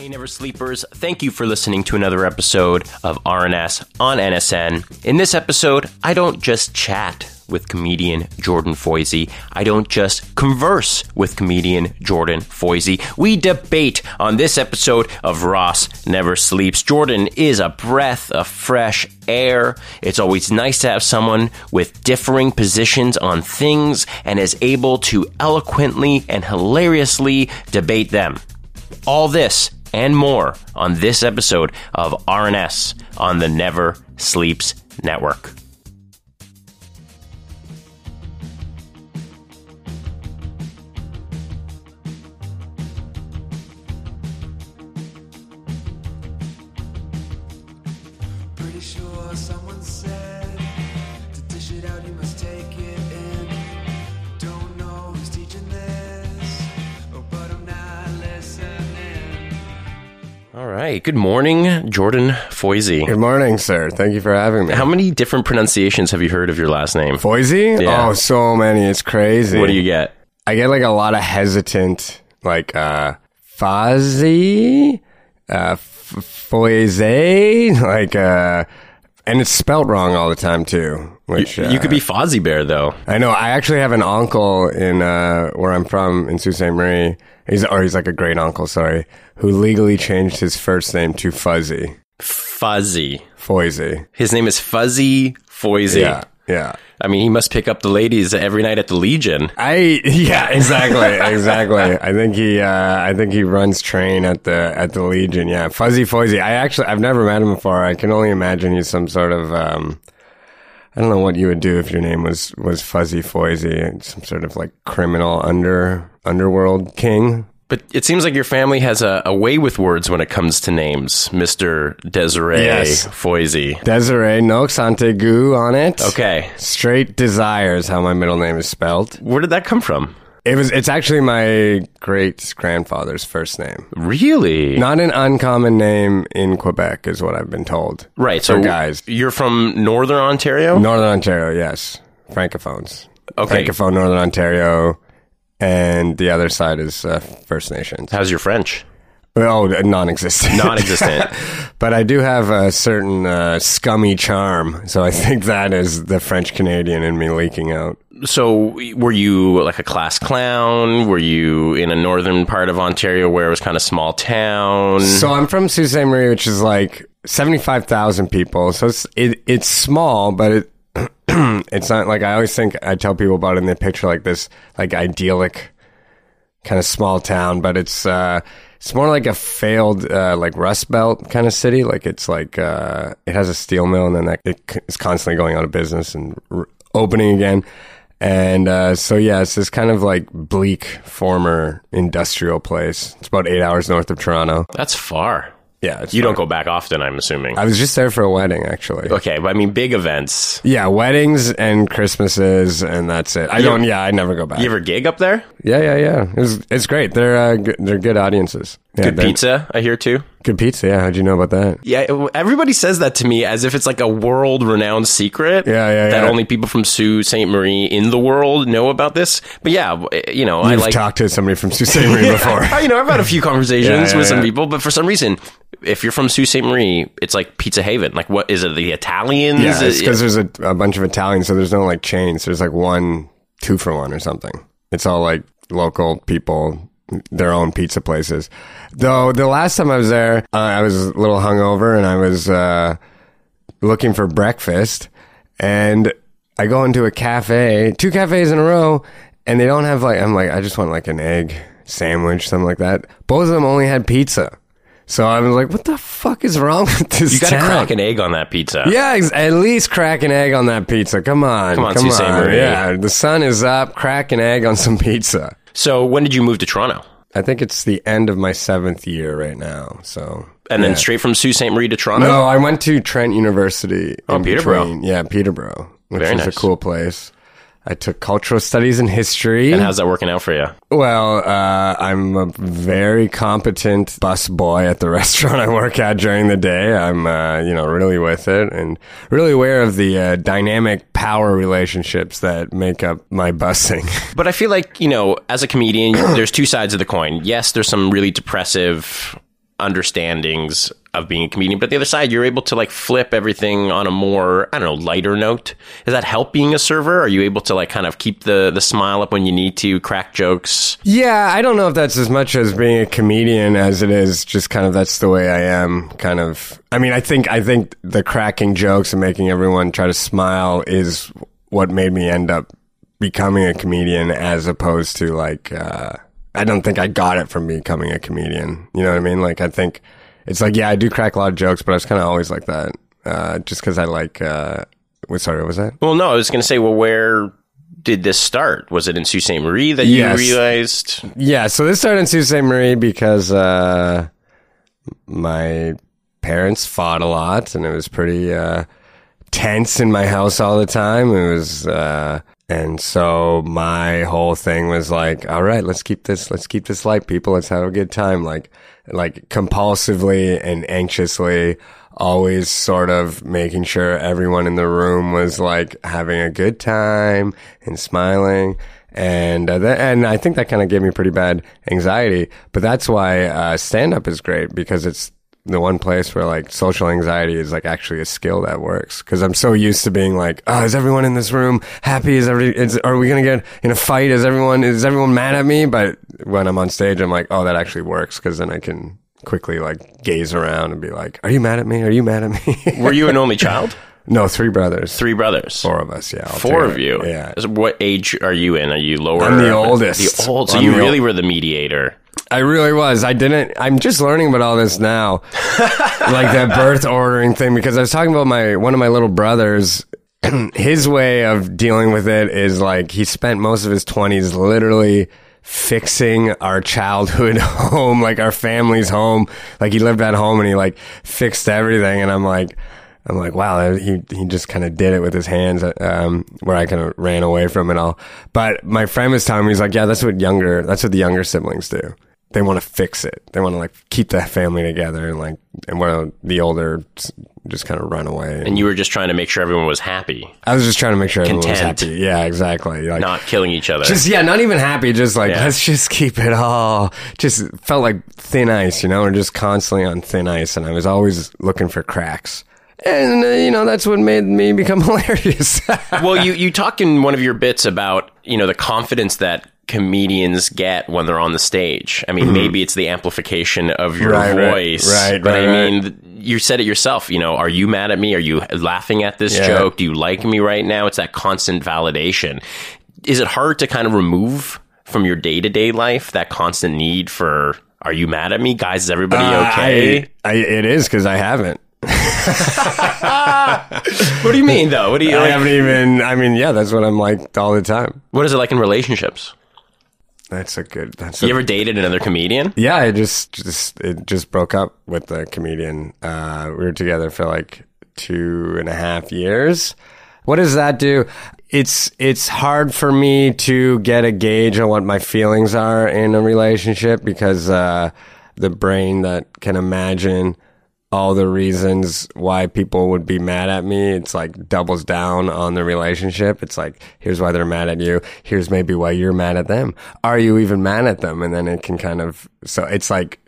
Hey, Never Sleepers. Thank you for listening to another episode of RNS on NSN. In this episode, I don't just chat with comedian Jordan Foisey. I don't just converse with comedian Jordan Foisey. We debate on this episode of Ross Never Sleeps. Jordan is a breath of fresh air. It's always nice to have someone with differing positions on things and is able to eloquently and hilariously debate them. All this and more on this episode of RNS on the Never Sleeps Network. Right. Good morning, Jordan Foisey. Good morning, sir. Thank you for having me. How many different pronunciations have you heard of your last name? Foisey? Yeah. Oh, so many. It's crazy. What do you get? I get like a lot of hesitant, like, uh, Fozzie, uh, Foise, like, uh, and it's spelt wrong all the time too. Which You could uh, be Fozzie Bear, though. I know. I actually have an uncle in uh, where I'm from in Sault Ste. Marie. He's or he's like a great uncle, sorry, who legally changed his first name to Fuzzy Fuzzy. Foisey. His name is Fuzzy Foisey. Yeah, yeah. I mean, he must pick up the ladies every night at the Legion. I yeah exactly exactly. I think he uh, I think he runs train at the at the Legion. Yeah, Fuzzy Foisey. I actually I've never met him before. I can only imagine he's some sort of um, I don't know what you would do if your name was was Fuzzy Foisey. Some sort of like criminal under underworld king. But it seems like your family has a, a way with words when it comes to names, Mr. Desiree Yes. Foisey. Desiree no accent aigu on it. Okay. Straight desires how my middle name is spelled. Where did that come from? It was it's actually my great grandfather's first name. Really? Not an uncommon name in Quebec, is what I've been told. right. So, guys, you're from Northern Ontario? Northern Ontario, yes, francophones. Okay. Francophone Northern Ontario, and the other side is uh, First Nations. How's your French? Oh, non-existent. Non existent. but I do have a certain uh, scummy charm, so I think that is the French Canadian in me leaking out. so, were you like a class clown? Were you in a northern part of Ontario where it was kind of small town? So I'm from Sault Ste. Marie, which is like seventy-five thousand people. So it's it, it's small, but it it's not like I always think I tell people about it and they picture like this like idyllic kind of small town, but it's uh it's more like a failed uh, like Rust Belt kind of city. Like it's like uh, it has a steel mill and then that it is constantly going out of business and r- opening again. And uh, so yeah, it's this kind of like bleak former industrial place. It's about eight hours north of Toronto. That's far. Yeah, You don't go back often, I'm assuming. I was just there for a wedding, actually. okay, but I mean, big events. Yeah, weddings and Christmases, and that's it. I don't. Yeah, I never go back. You ever gig up there? yeah, yeah, yeah. It was, it's great. They're uh, good, they're good audiences. Yeah, Good pizza, I hear too. Good pizza. Yeah, how'd you know about that? Yeah, everybody says that to me as if it's like a world renowned secret. Yeah, yeah, yeah. That only people from Sault Ste. Marie in the world know about this. But yeah, eh, you know, I You've like. talked to somebody from Sault Ste. Marie before. you know, I've had a few conversations Yeah, with some people, but for some reason, if you're from Sault Ste. Marie, it's like Pizza Haven. Like, what is it? The Italians? Yeah, it's because there's a, a bunch of Italians, so there's no like chains. There's like one two for one or something. It's all like local people, their own pizza places. Though the last time I was there, uh, I was a little hungover and I was uh, looking for breakfast, and I go into a cafe, two cafes in a row, and they don't have like I'm like I just want like an egg sandwich, something like that. Both of them only had pizza. So I was like, "What the fuck is wrong with this you got to town?" crack an egg on that pizza. Yeah, ex- at least crack an egg on that pizza. Come on, Come on, Ste. Marie. Yeah, the sun is up. Crack an egg on some pizza. So when did you move to Toronto? I think it's the end of my seventh year right now. So And then yeah. straight from Sault Ste. Marie to Toronto? no, I went to Trent University. Oh, in Peterborough. between. Yeah, Peterborough, which Very is nice. a cool place. I took cultural studies and history. And how's that working out for you? Well, uh, I'm a very competent bus boy at the restaurant I work at during the day. I'm, uh, you know, really with it and really aware of the uh, dynamic power relationships that make up my busing. But I feel like, you know, as a comedian, there's two sides of the coin. Yes, there's some really depressive understandings of being a comedian, but the other side, you're able to like flip everything on a more, I don't know, lighter note. Does that help being a server? Are you able to like kind of keep the, the smile up when you need to, crack jokes? Yeah, I don't know if that's as much as being a comedian as it is just kind of that's the way I am. Kind of. I mean, I think I think the cracking jokes and making everyone try to smile is what made me end up becoming a comedian, as opposed to like. Uh, I don't think I got it from becoming a comedian. You know what I mean? Like I think it's like yeah, I do crack a lot of jokes, but I was kind of always like that. Uh, just because I like. Uh, what sorry, what was that? Well, no, I was going to say, well, where did this start? Was it in Sault Ste. Marie that Yes. you realized? Yeah, so this started in Sault Ste. Marie because uh, my parents fought a lot, and it was pretty uh, tense in my house all the time. It was, uh, and so my whole thing was like, all right, let's keep this, let's keep this light, people. Let's have a good time. Like, like compulsively and anxiously. Always sort of making sure everyone in the room was like having a good time and smiling and uh, and I think that kind of gave me pretty bad anxiety. But that's why uh, stand up is great because it's the one place where like social anxiety is like actually a skill that works. Because I'm so used to being like, oh, is everyone in this room happy? Is every is, are we gonna get in a fight? Is everyone is everyone mad at me? But when I'm on stage, I'm like, oh, that actually works because then I can quickly like gaze around and be like, are you mad at me? Are you mad at me? Were you an only child? no, three brothers, Three brothers. four of us. Yeah, Four of you. Yeah. What age are you in? Are you lower? I'm the oldest. The old. So I'm you really were the mediator. I really was. I didn't. I'm just learning about all this now, like that birth ordering thing. Because I was talking about my one of my little brothers. his way of dealing with it is like he spent most of his 20s literally fixing our childhood home, like our family's home. Like he lived at home and he like fixed everything. And I'm like, I'm like, wow, he he just kind of did it with his hands, um, where I kind of ran away from it all. But my friend was telling me, he's like, yeah, that's what younger, that's what the younger siblings do. They want to fix it. They want to like keep the family together, and like, and where the older just kind of run away. And you were just trying to make sure everyone was happy, I was just trying to make sure everyone was happy. Yeah, exactly. Like, not killing each other. just yeah, not even happy. Just like Yeah. let's just keep it all. Just felt like thin ice, you know, and just constantly on thin ice. And I was always looking for cracks. And uh, you know that's what made me become hilarious. well, you you talk in one of your bits about you know the confidence that comedians get when they're on the stage. I mean, maybe it's the amplification of your Mm-hmm. Right, right, voice, right, But right, I mean, you said it yourself. You know, are you mad at me? Are you laughing at this Yeah. joke? Do you like me right now? It's that constant validation. Is it hard to kind of remove from your day to day life that constant need for? Are you mad at me, guys? Is everybody okay? Uh, I, I, it is because I haven't. what do you mean, though? What do you? I Like, haven't even. I mean, yeah, that's what I'm like all the time. what is it like in relationships? That's a good. That's a, You ever dated another comedian? Yeah, I just just it just broke up with the comedian. Uh, we were together for like two and a half years. What does that do? It's it's hard for me to get a gauge on what my feelings are in a relationship because uh, the brain that can imagine all the reasons why people would be mad at me. It's like doubles down on the relationship. It's like, here's why they're mad at you. Here's maybe why you're mad at them. Are you even mad at them? And then it can kind of, so it's like,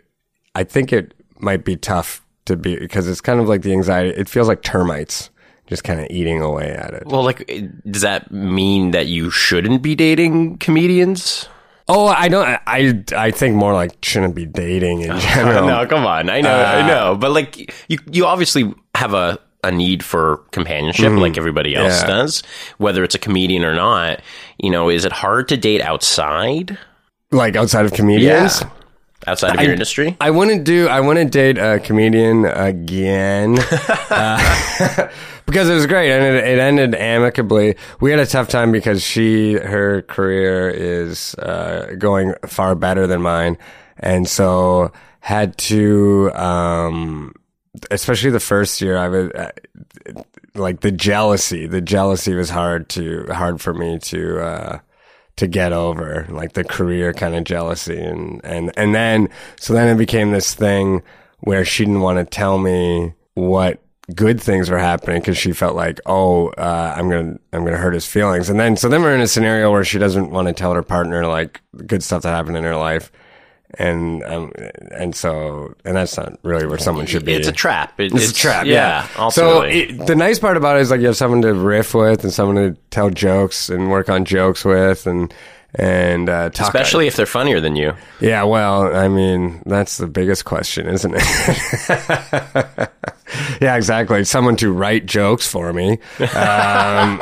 I think it might be tough to be, because it's kind of like the anxiety. It feels like termites just kind of eating away at it. Well, like, does that mean that you shouldn't be dating comedians? Oh, I don't, I, I, I think more like shouldn't be dating in general. no, come on. I know, I know. But like, you, you obviously have a, a need for companionship like everybody else Yeah. does, whether it's a comedian or not. You know, is it hard to date outside? Like outside of comedians. Outside of your industry? I want to do. I want to date a comedian again uh, because it was great and it, it ended amicably. We had a tough time because she, her career is uh, going far better than mine, and so had to. Um, especially the first year, I was uh, like the jealousy. The jealousy was hard to hard for me to. Uh, to get over like the career kind of jealousy and and and then so then it became this thing where she didn't want to tell me what good things were happening because she felt like oh uh, i'm gonna i'm gonna hurt his feelings and then so then we're in a scenario where she doesn't want to tell her partner like good stuff that happened in her life and um, and so and that's not really where someone should be. It's a trap. It- It's, a trap. Yeah. So ultimately. it, the nice part about it is like you have someone to riff with and someone to tell jokes and work on jokes with and and uh, talk. Especially if they're funnier than you. yeah. Well, I mean, that's the biggest question, isn't it? yeah, exactly. Someone to write jokes for me. Um,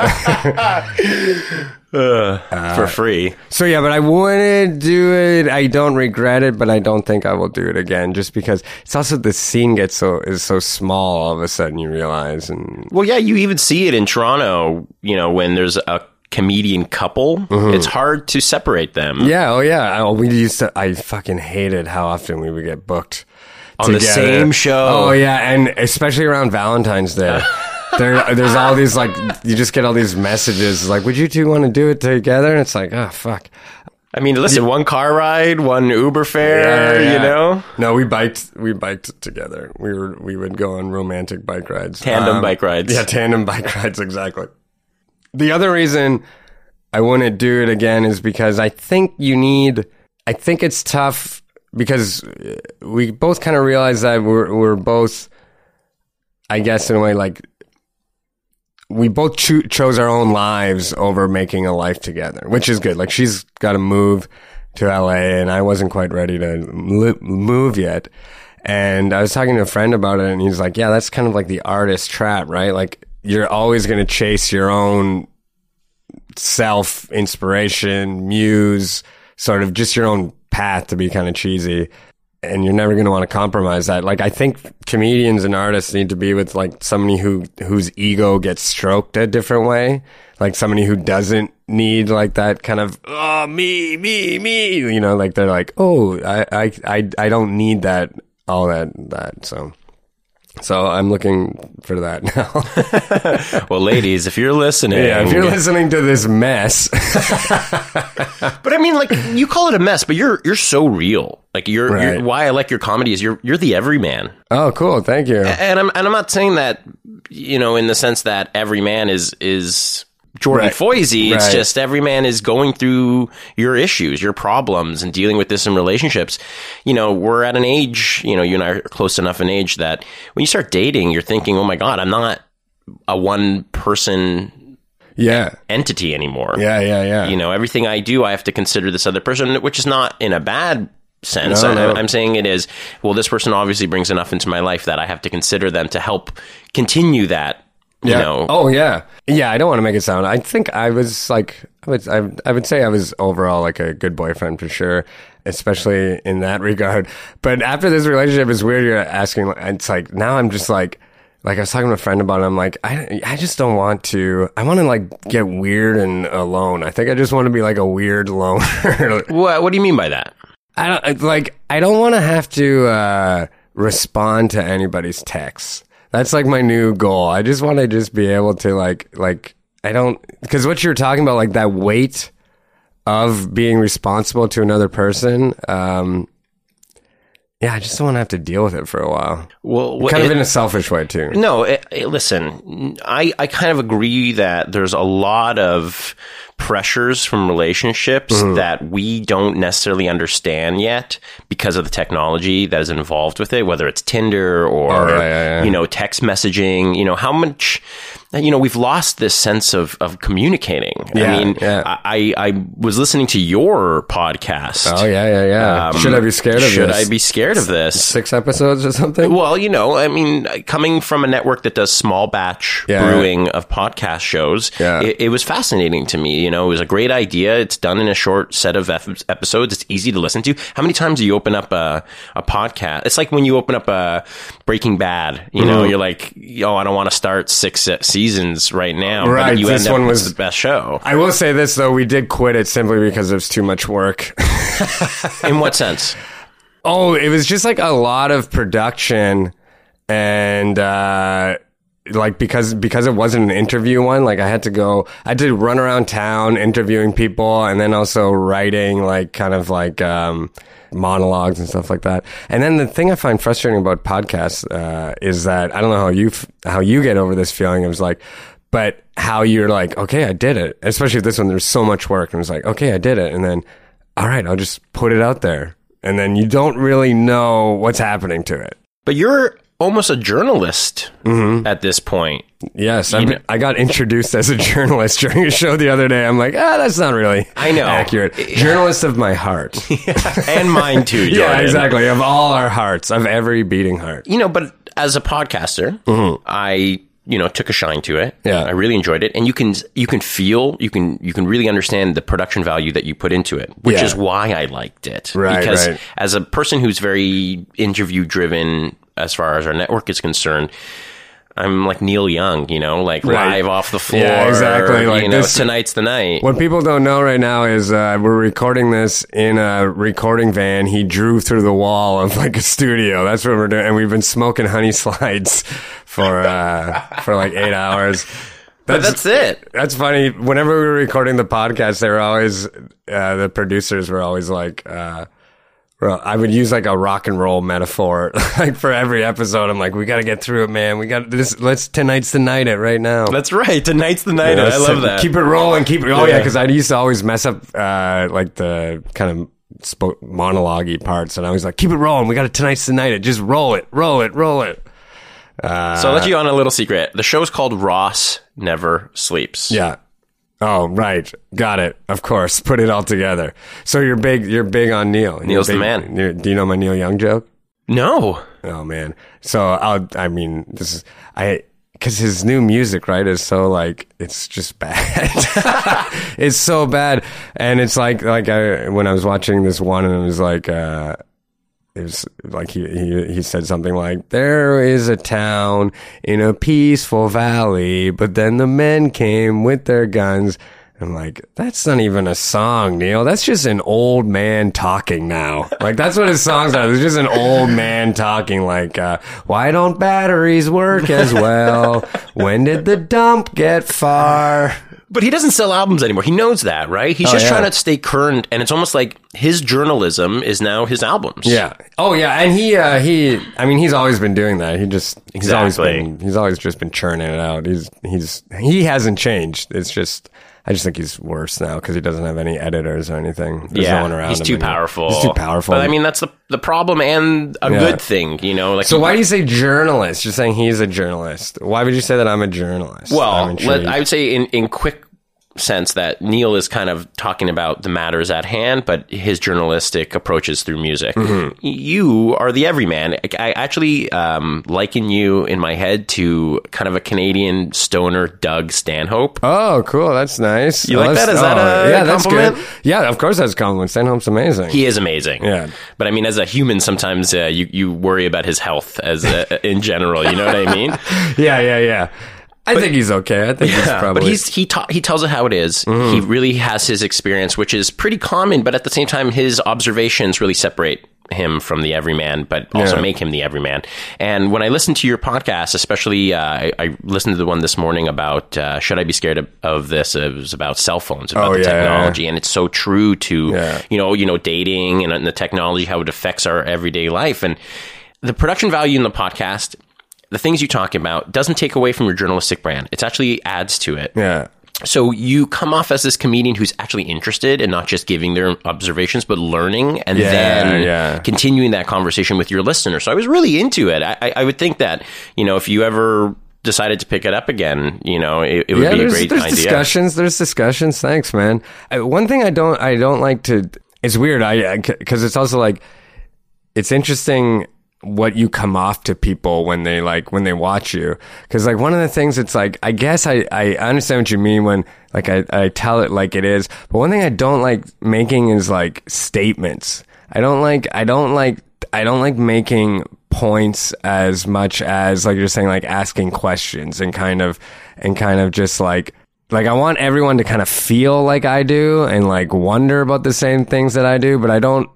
uh, for uh, free. So yeah, but I wouldn't do it. I don't regret it, but I don't think I will do it again. Just because it's also the scene gets so is so small. All of a sudden, you realize, and Well, yeah, you even see it in Toronto, you know, when there's a comedian couple, mm-hmm. it's hard to separate them. yeah, oh yeah. Oh, we used to. I fucking hated how often we would get booked On the same show. Oh yeah, and especially around Valentine's Day. There, there's all these like you just get all these messages like, "Would you two want to do it together?" And it's like, oh fuck. I mean, listen, one car ride, one Uber fare, Yeah, yeah. you know? No, we biked. We biked together. We were. We would go on romantic bike rides, Tandem Um, bike rides. Yeah, tandem bike rides. Exactly. The other reason I wouldn't do it again is because I think you need. I think it's tough because uh, we both kind of realize that we're we're both. I guess in a way, like we both cho- chose our own lives over making a life together, which is good. Like she's got to move to LA and I wasn't quite ready to li- move yet. And I was talking to a friend about it and he's like, yeah, that's kind of like the artist trap, right? Like you're always going to chase your own self inspiration, muse, sort of just your own path to be kind of cheesy. And you're never going to want to compromise that. Like I think comedians and artists need to be with like somebody who whose ego gets stroked a different way. Like somebody who doesn't need like that kind of oh me me me. You know, like they're like oh I I I I don't need that all that that so. So I'm looking for that now. Well, ladies, if you're listening. yeah, if you're listening to this mess, But I mean, like, you call it a mess, but you're you're so real. Like, you're, Right. you're why I like your comedy is you're you're the everyman. oh, cool, thank you. and I'm and I'm not saying that you know in the sense that every man is is Jordan Right. Foisey. It's Right. just every man is going through your issues, your problems, and dealing with this in relationships. You know, we're at an age. You know, you and I are close enough in age that when you start dating, you're thinking, "Oh my god, I'm not a one person Yeah, entity anymore." yeah, yeah, yeah. you know everything i do i have to consider this other person which is not in a bad sense No, I, no. i'm saying it is well this person obviously brings enough into my life that i have to consider them to help continue that you yeah. know Oh yeah, yeah. I don't want to make it sound. I think I was like, I would, I, I would say I was overall like a good boyfriend for sure, especially in that regard. But after this relationship, it's weird. You're asking. It's like now I'm just like. Like I was talking to a friend about it, I'm like, I, I just don't want to. I want to like get weird and alone. I think I just want to be like a weird loner. what, what do you mean by that I don't like. I don't want to have to uh, respond to anybody's texts. That's like my new goal. I just want to just be able to like like I don't because what you're talking about like that weight of being responsible to another person. Um, yeah, I just don't want to have to deal with it for a while. well what- Kind of it- in a selfish way too. No, it, it- listen, I, I kind of agree that there's a lot of pressures from relationships Mm-hmm. that we don't necessarily understand yet because of the technology that is involved with it, whether it's Tinder or, Oh, yeah, yeah, yeah. you know, text messaging, you know, how much, you know, we've lost this sense of, of communicating. I mean. I, I was listening to your podcast. Oh yeah, yeah, yeah. Um, should I be scared of Should this? I be scared of this? six episodes or something? Well, you know, I mean, coming from a network that does small batch brewing of podcast shows, it, it was fascinating to me. You know, it was a great idea. It's done in a short set of ep- episodes. It's easy to listen to. How many times do you open up a, a podcast? It's like when you open up a Breaking Bad, you Mm-hmm. know, you're like, oh, I don't want to start six seasons right now. Right, But you this one was- the best show. I will say this though, we did quit it simply because it was too much work. In what sense? Oh, it was just like a lot of production and uh like because because it wasn't an interview one, like I had to go I to run around town interviewing people and then also writing like kind of like um monologues and stuff like that. And then the thing I find frustrating about podcasts uh is that I don't know how you how you get over this feeling. It was like but how you're like, okay, I did it. Especially if this one, there's so much work, and it's like, okay, I did it, and then, all right, I'll just put it out there. and then you don't really know what's happening to it. But you're almost a journalist at this point. Yes, I got introduced as a journalist during a show the other day. I'm like, ah, that's not really I know. accurate. Journalist of my heart. and mine too, Jordan. yeah, exactly. Of all our hearts, of every beating heart. You know, but as a podcaster, I you know took a shine to it. Mm-hmm. Yeah. I really enjoyed it, and you can you can feel you can you can really understand the production value that you put into it, which Yeah. is why I liked it. Right, because right. as a person who's very interview driven, as far as our network is concerned. I'm like Neil Young, you know, like Right. live off the floor. Yeah, exactly, like you know, this- tonight's the night. What people don't know right now is uh, we're recording this in a recording van. He drew through the wall of like a studio. That's what we're doing, and we've been smoking honey slides for uh, for like eight hours. but that's it. That's funny. Whenever we were recording the podcast, they were always uh, the producers were always like, uh, I would use like a rock and roll metaphor, like for every episode. I'm like, we got to get through it, man. We got this. Let's tonight's the night it right now. That's right. Tonight's the night. I Let's love that. Keep it rolling. Keep it. Oh yeah, Yeah. because I used to always mess up uh, like the kind of spo- monologue parts, and I was like, keep it rolling. We got it tonight's the night it. Just roll it, roll it, roll it. so I'll let you on a little secret. The show's called Ross Never Sleeps. Yeah. Oh, right. Got it. Of course. Put it all together. So you're big. You're big on Neil. You're Neil's the man. do you know my Neil Young joke? No. Oh man. So I'll. I mean, this is I. Because his new music, right, is so like it's just bad. it's so bad, and it's like like I when I was watching this one, and it was like. uh it was like he, he he said something like there is a town in a peaceful valley but then the men came with their guns. I'm like that's not even a song Neil. That's just an old man talking now. Like that's what his songs are. It's just an old man talking like uh, why don't batteries work as well? When did the dump get far But he doesn't sell albums anymore. He knows that, right? He's just Oh, yeah. trying to stay current, and it's almost like his journalism is now his albums. Yeah. Oh yeah, and he uh he I mean he's always been doing that. He just he's always Exactly. been he's always just been churning it out. He's he's he hasn't changed. It's just I just think he's worse now because he doesn't have any editors or anything. There's Yeah, no one around he's him too anymore. powerful. He's too powerful. But I mean, that's the the problem and a Yeah. good thing, you know. Like, so why do you say journalist? You're saying he's a journalist. Why would you say that I'm a journalist? Well, let, I would say in in quick sense that Neil is kind of talking about the matters at hand, but his journalistic approaches through music. Mm-hmm. You are the everyman. I- actually um, liken you in my head to kind of a Canadian stoner Doug Stanhope. Oh, cool. That's nice. You like Well, that? that's- Is that oh, a yeah? That's compliment? good. Yeah, of course that's a compliment. Stanhope's amazing. He is amazing. Yeah. But I mean, as a human, sometimes uh, you you worry about his health as uh, in general. You know what I mean? yeah, yeah, yeah. I think he's okay. I think he's Yeah, probably. but he's he ta- he tells it how it is. He really has his experience, which is pretty common, but at the same time, his observations really separate him from the everyman, but also Yeah. make him the everyman. And when I listen to your podcast, especially uh, I, I listened to the one this morning about uh, should I be scared of, of this? It was about cell phones, about Oh, the yeah, yeah, yeah. technology, and it's so true to you know you know dating and, and the technology how it affects our everyday life and the production value in the podcast. The things you talk about doesn't take away from your journalistic brand. It actually adds to it. yeah. So you come off as this comedian who's actually interested and not just giving their observations, but learning and Yeah, then yeah. continuing that conversation with your listener. So I was really into it. I, I, would think that you know if you ever decided to pick it up again, you know it, it would be a great there's idea. discussions. There's discussions. Thanks, man. I, one thing I don't I don't like to. It's weird. I because it's also like it's interesting what you come off to people when they like when they watch you. Because like one of the things it's like i guess i i understand what you mean when like i i tell it like it is but one thing i don't like making is like statements. I don't like i don't like i don't like making points as much as like you're saying like asking questions and kind of and kind of just like like I want everyone to kind of feel like I do and like wonder about the same things that I do, but I don't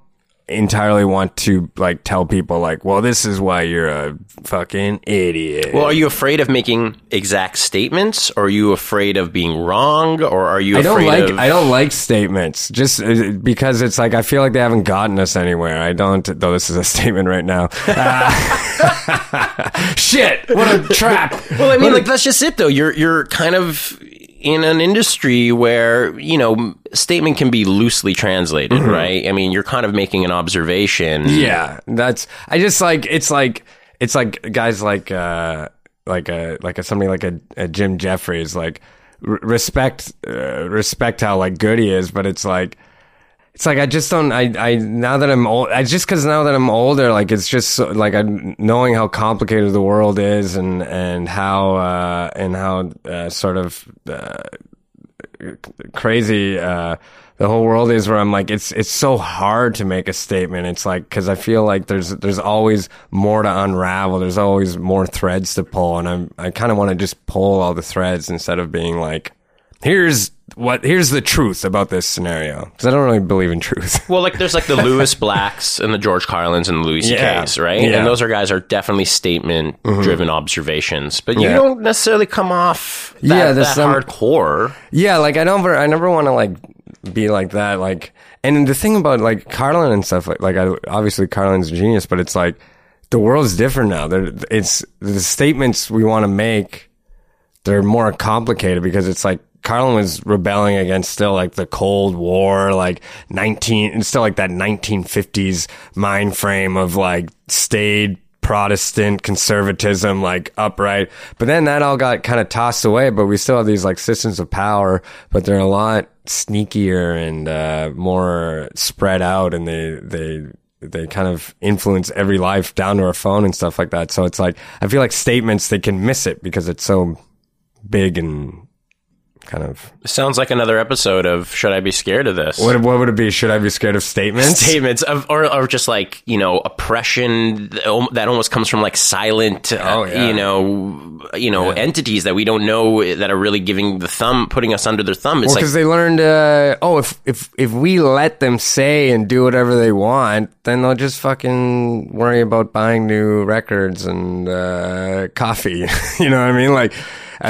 entirely want to like tell people like, well, this is why you're a fucking idiot. Well, are you afraid of making exact statements, or are you afraid of being wrong, or are you I don't afraid like of? I don't like statements just uh, because it's like I feel like they haven't gotten us anywhere. I don't though this is a statement right now. Uh, shit! What a trap! well, I mean, like that's just it, though. You're you're kind of in an industry where, you know, statement can be loosely translated, right? I mean, you're kind of making an observation. Yeah, that's. I just like it's like it's like guys like uh like a like a somebody like a, a Jim Jeffries like r- respect uh, respect how like good he is, but it's like. It's like I just don't. I I now that I'm old, I just because now that I'm older, like it's just like I knowing how complicated the world is and and how uh, and how uh, sort of uh, crazy uh, the whole world is where I'm like it's it's so hard to make a statement. It's like because I feel like there's there's always more to unravel. There's always more threads to pull, and I'm I kind of want to just pull all the threads instead of being like, here's what here's the truth about this scenario because I don't really believe in truth. Well, like there's like the Lewis Blacks and the George Carlins and the Louis Yeah. C.K.'s, right? Yeah. Mm-hmm. And those are guys are definitely statement driven observations, but you Yeah. don't necessarily come off that, Yeah, that some- hardcore. Yeah, like I never, I never want to like be like that. Like, and the thing about like Carlin and stuff, like, like I, obviously Carlin's a genius, but it's like the world's different now. There, it's the statements we want to make. They're more complicated because it's like Carlin was rebelling against still like the Cold War, like nineteen, and still like that nineteen fifties mind frame of like stayed Protestant conservatism, like upright. But then that all got kind of tossed away, but we still have these like systems of power, but they're a lot sneakier and uh, more spread out and they, they, they kind of influence every life down to our phone and stuff like that. So it's like, I feel like statements, they can miss it because it's so big and kind of, Sounds like another episode of Should I Be Scared of This? what, what would it be? Should I be scared of statements? statements of or, or just like you know oppression that almost comes from like silent uh, Oh, yeah. you know you know entities that we don't know that are really giving the thumb putting us under their thumb it's Well, like because they learned, uh, oh, if if if we let them say and do whatever they want, then they'll just fucking worry about buying new records and uh, coffee. you know what I mean? Like,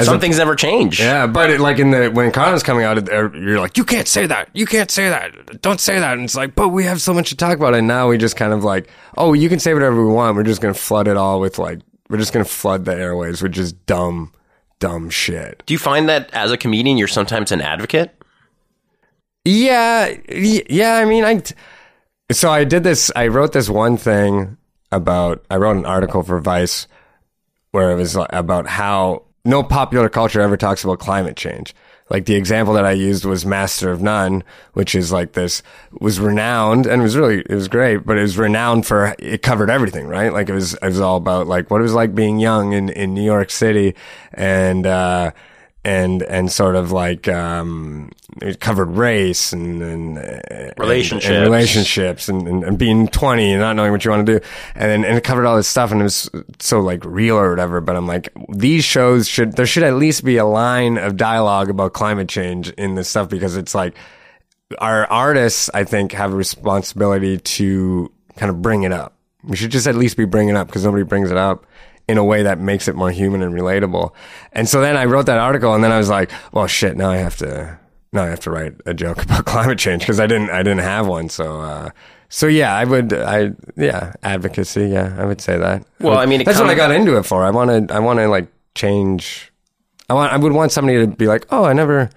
some a- things never change yeah, but it, like in the when Connor's coming out, uh, you're like, you can't say that, you can't say that, don't say that, and it's like, but we have so much to talk about, and now we just kind of like, oh, you can say whatever we want, we're just gonna flood it all with like, we're just gonna flood the airways with just dumb, dumb shit. do you find that as a comedian you're sometimes an advocate Yeah, yeah. I mean, I. So I did this. I wrote this one thing about. I wrote an article for Vice where it was about how no popular culture ever talks about climate change. Like the example that I used was Master of None, which is like this was renowned and it was really it was great, but it was renowned for it covered everything, right? Like it was it was all about like what it was like being young in in New York City and. uh and and sort of like um, it covered race and and Relationships. and, relationships and, and, and being 20 and not knowing what you want to do. And and it covered all this stuff and it was so like real or whatever but i'm like these shows should there should at least be a line of dialogue about climate change in this stuff because it's like our artists i think have a responsibility to kind of bring it up. We should just at least be bringing it up because nobody brings it up in a way that makes it more human and relatable and so then i wrote that article and then i was like well shit now i have to now I have to write a joke about climate change because I didn't I didn't have one. So uh, so yeah, I would I yeah advocacy. Yeah, I would say that. Well, I mean, that's what I got into it for. I wanted I want to like change. I want I would want somebody to be like, oh, I never.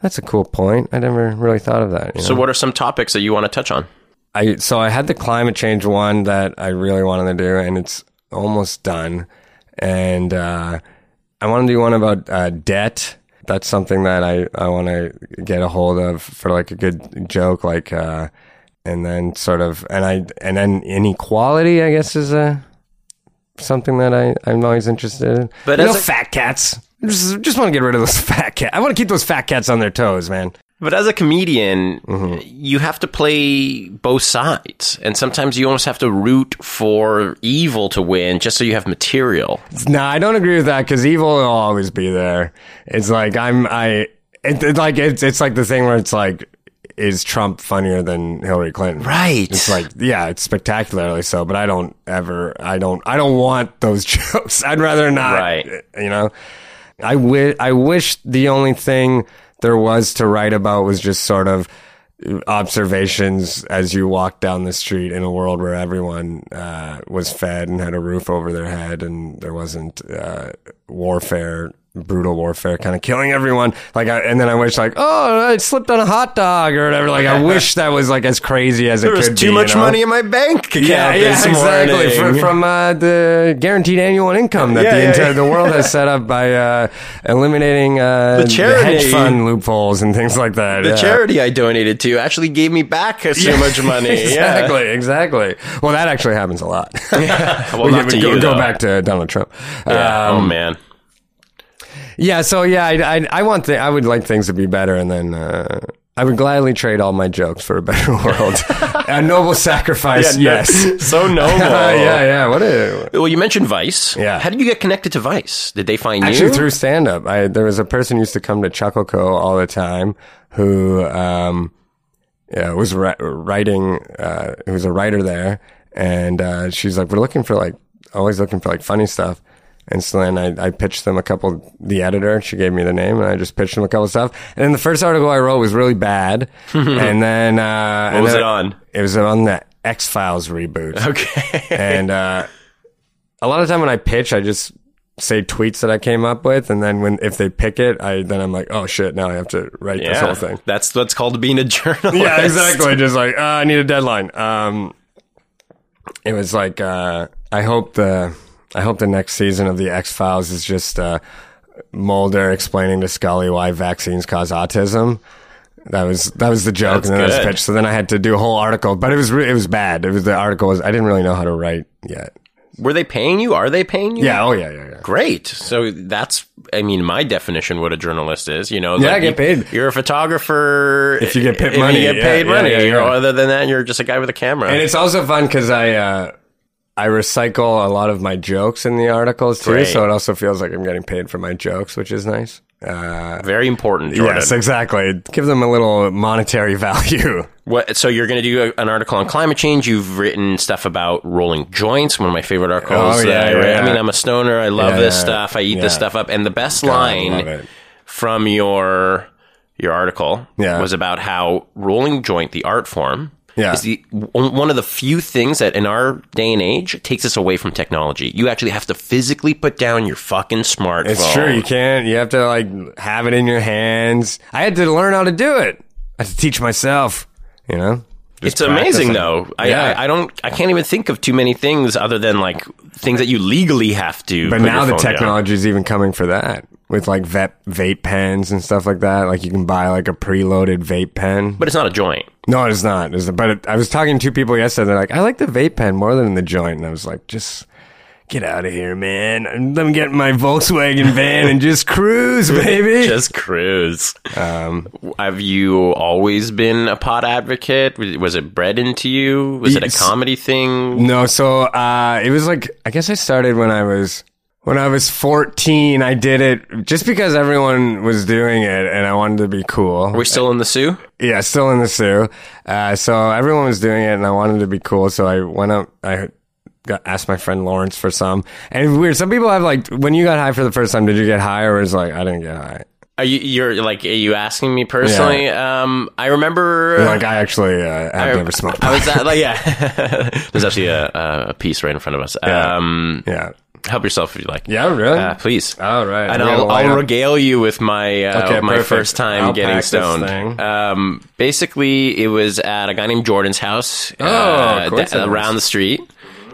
That's a cool point. I never really thought of that. you so know? what are some topics that you want to touch on I so I had the climate change one that I really wanted to do, and it's almost done. And uh, I want to do one about uh, debt. That's something that I, I want to get a hold of for like a good joke, like, uh, and then sort of, and I and then inequality, I guess, is a something that I I'm always interested in. But you know, a- fat cats. Just, just want to get rid of those fat cats. I want to keep those fat cats on their toes, man. But as a comedian, Mm-hmm. you have to play both sides. And sometimes you almost have to root for evil to win just so you have material. No, I don't agree with that because evil will always be there. It's like I'm I. It, it like it's it's like the thing where it's like, is Trump funnier than Hillary Clinton? Right. It's like yeah, it's spectacularly so, but I don't ever I don't I don't want those jokes. I'd rather not. Right. You know, I wish I wish the only thing there was to write about was just sort of observations as you walk down the street in a world where everyone uh, was fed and had a roof over their head and there wasn't uh, warfare brutal warfare, kind of killing everyone. Like, I, and then I wish like, oh, I slipped on a hot dog or whatever. Like, I wish that was like as crazy as There it was could too be, much you know? money in my bank account Yeah, yeah, exactly. From, from uh, the guaranteed annual income that Yeah, the yeah, entire yeah. the world has set up by uh, eliminating uh, The charity- hedge fund loopholes and things like that. the charity I donated to actually gave me back so much money. exactly, exactly. Well, that actually happens a lot. Well, We not to go, you, go though. back to Donald Trump. Oh Um, man. Yeah, so yeah, I, I, I want th- I would like things to be better, and then uh, I would gladly trade all my jokes for a better world. a noble sacrifice, yes. so noble. yeah, yeah. What a Well, you mentioned Vice. Yeah. How did you get connected to Vice? Did they find actually you? through stand up. I there was a person who used to come to Chuckle Co all the time who um yeah was ri- writing uh who was a writer there, and uh, she's like, we're looking for like always looking for like funny stuff. And so then I, I pitched them a couple, the editor, she gave me the name and I just pitched them a couple stuff. And then the first article I wrote was really bad. and then, uh, What was it on? It was on the X Files reboot. Okay. and, uh, a lot of time when I pitch, I just say tweets that I came up with. And then when, if they pick it, I, then I'm like, oh shit, now I have to write this whole thing. That's what's called being a journalist. Yeah, exactly. Just like, uh, I need a deadline. Um, it was like, uh, I hope the, I hope the next season of the X Files is just, uh, Mulder explaining to Scully why vaccines cause autism. That was that was the joke, That's and then I was good. pitched. So then I had to do a whole article, but it was re- it was bad. It was the article was I didn't really know how to write yet. Were they paying you? Are they paying you? Yeah, oh yeah, yeah, yeah. Great. So that's, I mean, my definition what a journalist is. You know, Yeah, like I get paid. You're a photographer. If you get paid money, you get yeah, paid yeah, money. yeah, yeah. Other than that, you're just a guy with a camera. And it's also fun because I uh, I recycle a lot of my jokes in the articles too, Great. so it also feels like I'm getting paid for my jokes, which is nice. Uh, Very important, Jordan. yes, exactly. Give them a little monetary value. What, so you're going to do a, an article on climate change. You've written stuff about rolling joints. One of my favorite articles. Oh, yeah, I, yeah. I mean, I'm a stoner. I love Yeah, this stuff. I eat this stuff up. And the best God, line from your your article was about how rolling joint, the art form, Yeah. is the one of the few things that in our day and age takes us away from technology. You actually have to physically put down your fucking smartphone. It's true. You can't. You have to like have it in your hands. I had to learn how to do it. I had to teach myself. You know. Just It's amazing though. I, Yeah. I I don't I can't even think of too many things other than like things that you legally have to. But now the technology is even coming for that with like vape, vape pens and stuff like that. Like you can buy like a preloaded vape pen. But it's not a joint. No, it's not. It's, but it, I was talking to two people yesterday. They're like, I like the vape pen more than the joint. And I was like, just get out of here, man. Let me get in my Volkswagen van and just cruise, baby. Just cruise. um, Have you always been a pot advocate? Was was it bred into you? Was it a comedy thing? no, so uh, it was like, I guess I started when I was. When I was 14, I did it just because everyone was doing it and I wanted to be cool. Are we still in the Soo? Yeah, still in the Soo. Uh, so everyone was doing it, and I wanted to be cool. So I went up. I got asked my friend Lawrence for some. And weird. Some people have like, when you got high for the first time, did you get high, or was it like I didn't get high? Are you you're like are you asking me personally? Um, I remember. Like I actually, uh, I've never smoked. I was that like yeah. There's actually a, a piece right in front of us. Yeah. Um, yeah. Help yourself if you like. Yeah, really. Uh, please. All right. And I'll, I'll regale you with my uh, Okay, my perfect. first time I'll getting stoned. Um, basically, it was at a guy named Jordan's house Oh, uh, around the street.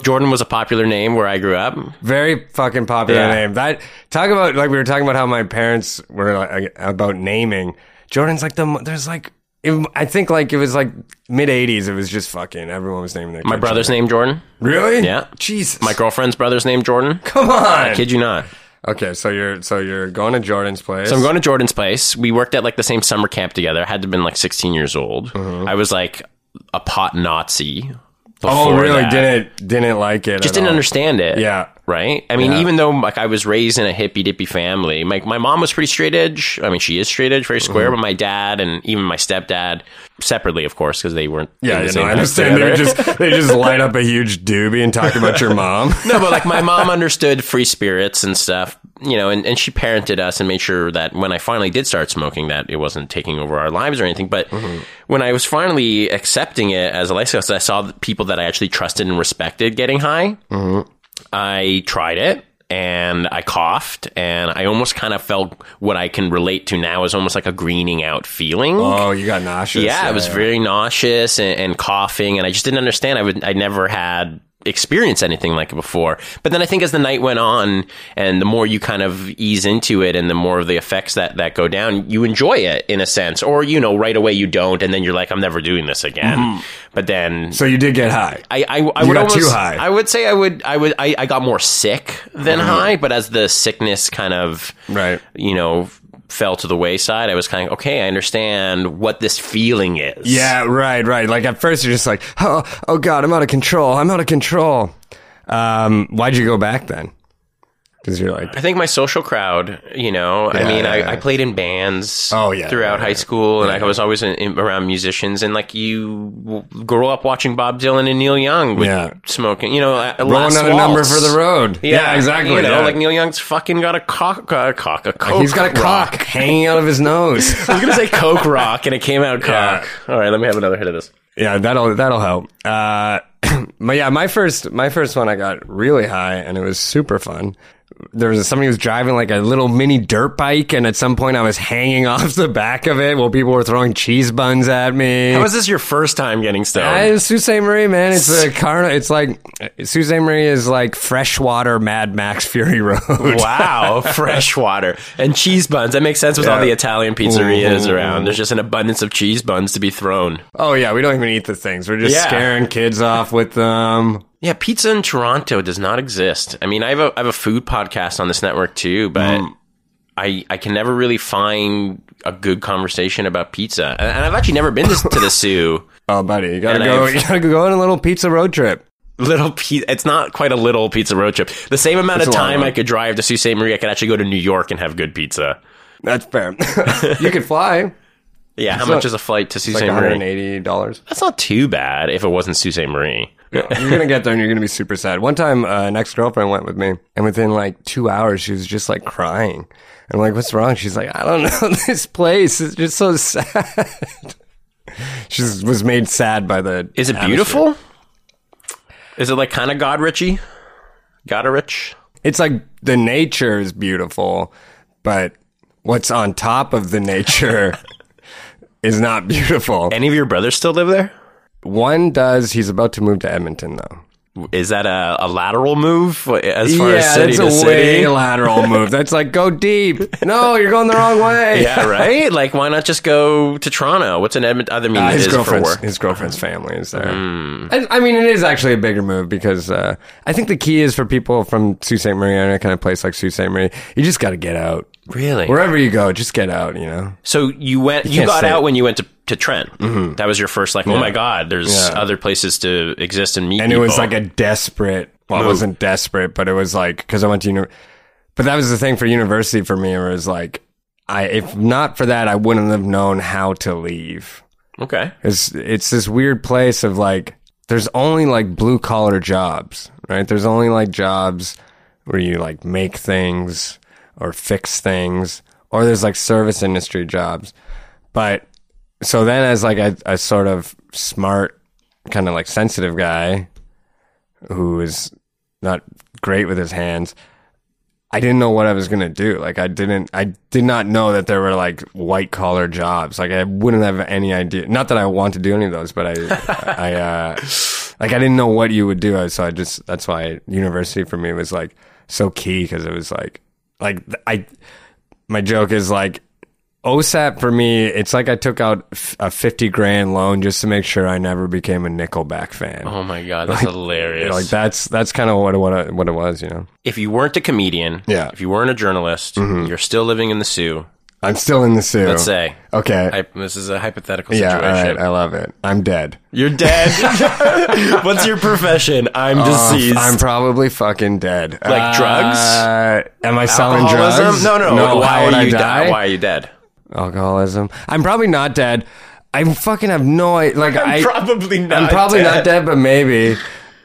Jordan was a popular name where I grew up. Very fucking popular Yeah. name. That talk about like we were talking about how my parents were like, about naming. Jordan's like the there's like it, I think like it was like mid '80s. It was just fucking everyone was naming their. My brother's name Jordan. Really? Yeah. Jesus. My girlfriend's brother's name Jordan. Come on. I kid you not. Okay, so you're so you're going to Jordan's place. So I'm going to Jordan's place. We worked at like the same summer camp together. I had to have been like 16 years old. Mm-hmm. I was like a pot Nazi. Oh, really? that. Didn't didn't like it? Just didn't all. understand it. Yeah. Right. I mean, Yeah. even though like I was raised in a hippy dippy family, my my mom was pretty straight edge. I mean, she is straight edge, very square. Mm-hmm. But my dad and even my stepdad, separately, of course, because they weren't. Yeah, the you same know, I understand. They just they just light up a huge doobie and talk about your mom. no, but like my mom understood free spirits and stuff, you know, and, and she parented us and made sure that when I finally did start smoking, that it wasn't taking over our lives or anything. But when I was finally accepting it as a lifestyle, I saw people that I actually trusted and respected getting high. I tried it. and I coughed, and I almost kind of felt what I can relate to now is almost like a greening out feeling. Oh, you got nauseous. yeah, I was very nauseous and, and coughing, and I just didn't understand. I would, I never had experienced anything like it before. But then I think as the night went on, and the more you kind of ease into it, and the more of the effects that that go down, you enjoy it in a sense, or you know, right away you don't, and then you're like, I'm never doing this again. But then So you did get high. I, I, I Mm-hmm. Would almost, too high. I would say I would, I would, I, I got more sick than high, but as the sickness kind of, Mm-hmm. Right. you know, fell to the wayside, I was kind of okay. I understand what this feeling is. Yeah, right, right. Like at first you're just like, oh, oh God, I'm out of control. I'm out of control. Um, why'd you go back then? Because you're like, I think my social crowd, you know, I mean, yeah, yeah. I, I played in bands Oh, yeah, throughout yeah, high yeah. school, and I was always in, in, around musicians. And like you grow up watching Bob Dylan and Neil Young with Yeah. smoking, you know, uh, roll last another number for the road. Yeah, exactly. You know, yeah. like Neil Young's fucking got a cock, uh, cock, a coke. He's got a rock. cock hanging out of his nose. I was gonna say Coke Rock, and it came out Yeah. cock. All right, let me have another hit of this. yeah, that'll that'll help. Uh, but yeah, my first my first one I got really high and it was super fun. There was somebody who was driving like a little mini dirt bike, and at some point I was hanging off the back of it while people were throwing cheese buns at me. How was this your first time getting stoned? Uh, Sault Ste. Marie, man. It's a car. It's like Sault Ste. Marie is like freshwater Mad Max Fury Road. wow, fresh water and cheese buns. That makes sense with all the Italian pizzerias Mhm. around. There's just an abundance of cheese buns to be thrown. Oh yeah, we don't even eat the things. We're just Yeah. scaring kids off with them. Yeah, pizza in Toronto does not exist. I mean, I have a I have a food podcast on this network too, but Mm. I I can never really find a good conversation about pizza. And, and I've actually never been to, to the Soo. Oh, buddy, you gotta And go. I've- You gotta go on a little pizza road trip. Little pizza. It's not quite a little pizza road trip. The same amount It's of time. I could drive to Sault Ste. Marie, I could actually go to New York and have good pizza. That's fair. you could fly. Yeah, how much not- is a flight to Sault Like Ste. one Marie? hundred and eighty dollars. That's not too bad if it wasn't Sault Ste. Marie. You're gonna get there and you're gonna be super sad. One time, uh, an ex girlfriend went with me, and within like two hours, she was just like crying. I'm like, "What's wrong?" She's like, "I don't know. this place is just so sad." she was made sad by the. Is it atmosphere. beautiful? Is it like kind of God Richie? God rich? It's like the nature is beautiful, but what's on top of the nature is not beautiful. Any of your brothers still live there? One does. He's about to move to Edmonton, though. Is that a, a lateral move as far as city that's to a way city? lateral move. That's like go deep. No, you're going the wrong way. Yeah, right. Like, why not just go to Toronto? What's an Edmonton? I mean, Uh, his girlfriend's his girlfriend's family is there. Hmm. I, I mean, it is actually a bigger move because uh, I think the key is for people from Sault Ste. Marie, any kind of place like Sault Ste. Marie, you just got to get out. Really? Wherever you go, just get out. You know. So you went, you, can't got out when you went to, to Trent. Mm-hmm. That was your first, like, oh my God, there's Yeah. other places to exist and meet and it was like a desperate. Well, it wasn't desperate, but it was like because I went to uni- But that was the thing for university for me. Where it was like, I if not for that, I wouldn't have known how to leave. okay. It's it's this weird place of like there's only like blue collar jobs, right? There's only like jobs where you like make things or fix things, or there's like service industry jobs. But so then, as like a, a sort of smart, kind of like sensitive guy who is not great with his hands, I didn't know what I was gonna do. Like I didn't, I did not know that there were like white collar jobs. Like I wouldn't have any idea. Not that I want to do any of those, but I, I, uh, like I didn't know what you would do. So I just that's why university for me was like so key because it was like, like I, my joke is like. OSAP for me, it's like I took out a 50 grand loan just to make sure I never became a Nickelback fan. Oh my God, that's hilarious. Like that's that's kind of what what what it was, you know. if you weren't a comedian, Yeah. if you weren't a journalist, mm-hmm. you're still living in the Soo. I'm still in the Soo. Let's say. Okay. I, this is a hypothetical yeah, all situation. right. I love it. I'm dead. You're dead. What's your profession? I'm deceased. Uh, I'm probably fucking dead. Like drugs? Uh, am I selling drugs? No, no, no. Why would are I di- die? Why are you dead? Alcoholism. I'm probably not dead. I fucking have no idea. Like I, probably not I'm probably dead. not dead, but maybe.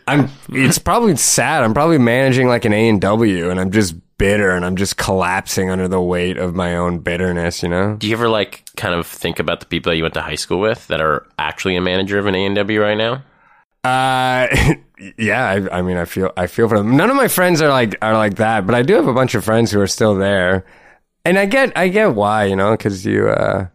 I'm. It's probably sad. I'm probably managing like an A and W, and I'm just bitter, and I'm just collapsing under the weight of my own bitterness. You know. Do you ever like kind of think about the people that you went to high school with that are actually a manager of an A and W right now? Uh, yeah, I, I mean, I feel, I feel for them. None of my friends are like, are like that, but I do have a bunch of friends who are still there. And I get, I get why, you know, cause you, uh,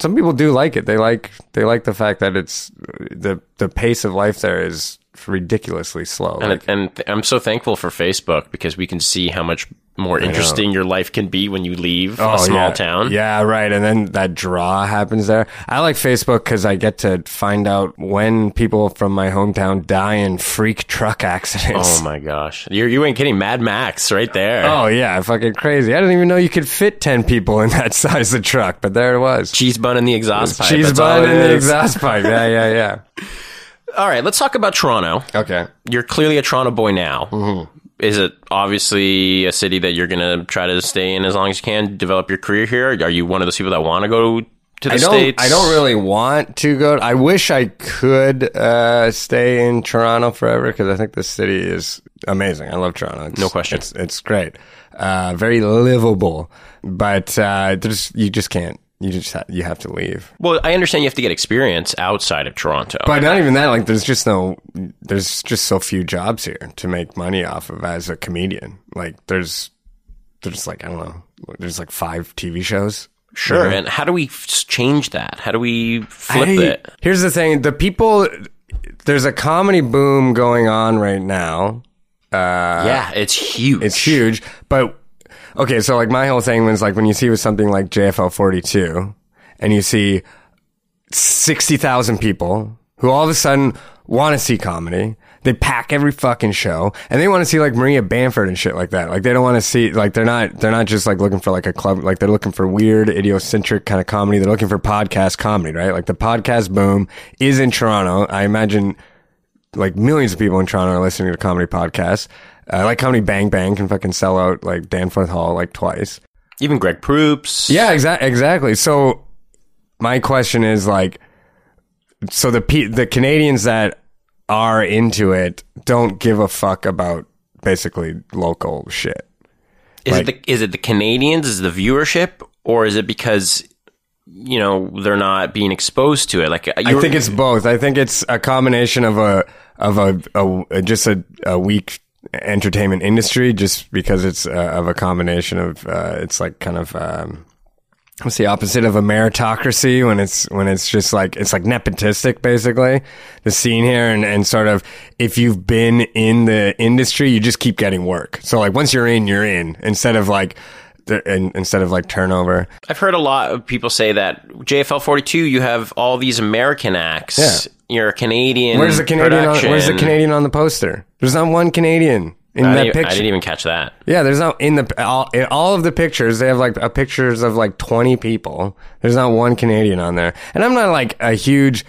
some people do like it. They like, they like the fact that it's, the, the pace of life there is ridiculously slow. And, Like, and I'm so thankful for Facebook because we can see how much more interesting your life can be when you leave a oh, small Oh, yeah. town. Yeah, right. And then that draw happens there. I like Facebook because I get to find out when people from my hometown die in freak truck accidents. Oh my gosh, you you ain't kidding. Mad Max, right there. Oh yeah, fucking crazy. I didn't even know you could fit 10 people in that size of truck, but there it was. Cheese bun in the exhaust pipe. Cheese that's bun in the exhaust pipe. Yeah, yeah, yeah. All right, let's talk about Toronto. Okay. You're clearly a Toronto boy now. Mm-hmm. Is it obviously a city that you're going to try to stay in as long as you can, develop your career here? Are you one of those people that want to go to the I don't. states? I don't really want to go. I wish I could uh, stay in Toronto forever because I think the city is amazing. I love Toronto. It's, No question. It's it's great. Uh, very livable, but uh, there's you just can't. You just ha- you have to leave. Well, I understand you have to get experience outside of Toronto. But not even that. Like, there's just no. There's just so few jobs here to make money off of as a comedian. Like, there's there's like I don't know. There's like five TV shows. sure. And how do we f- change that? How do we flip I- it? Here's the thing: the people. There's a comedy boom going on right now. Uh, yeah, it's huge. It's huge, but okay. So like my whole thing was like when you see with something like JFL 42, and you see sixty thousand people who all of a sudden want to see comedy. They pack every fucking show, and they want to see like Maria Bamford and shit like that. Like they don't want to see like they're not they're not just like looking for like a club. Like they're looking for weird, idiocentric kind of comedy. They're looking for podcast comedy, right? Like the podcast boom is in Toronto. I imagine like millions of people in Toronto are listening to comedy podcasts. Uh, like Comedy Bang Bang can fucking sell out like Danforth Hall like twice. Even Greg Proops. Yeah, exactly. Exactly. So my question is like, so the P- the Canadians that are into it don't give a fuck about basically local shit. Is Like- it the is it the Canadians? Is it the viewership, or is it because you know they're not being exposed to it? Like I think it's both. I think it's a combination of a of a, a just a, a weak entertainment industry, just because it's uh, of a combination of uh, it's like kind of um, what's the opposite of a meritocracy when it's when it's just like it's like nepotistic basically the scene here and and sort of if you've been in the industry you just keep getting work so like once you're in you're in instead of like instead of like turnover I've heard a lot of people say that JFL 42, you have all these American acts. Yeah. You're a Canadian. where's the Canadian on, where's the Canadian on the poster there's not one Canadian in I that didn't, I didn't even catch that. Yeah, there's not in the all, in all of the pictures. They have like uh, pictures of like 20 people. There's not one Canadian on there, and I'm not like a huge.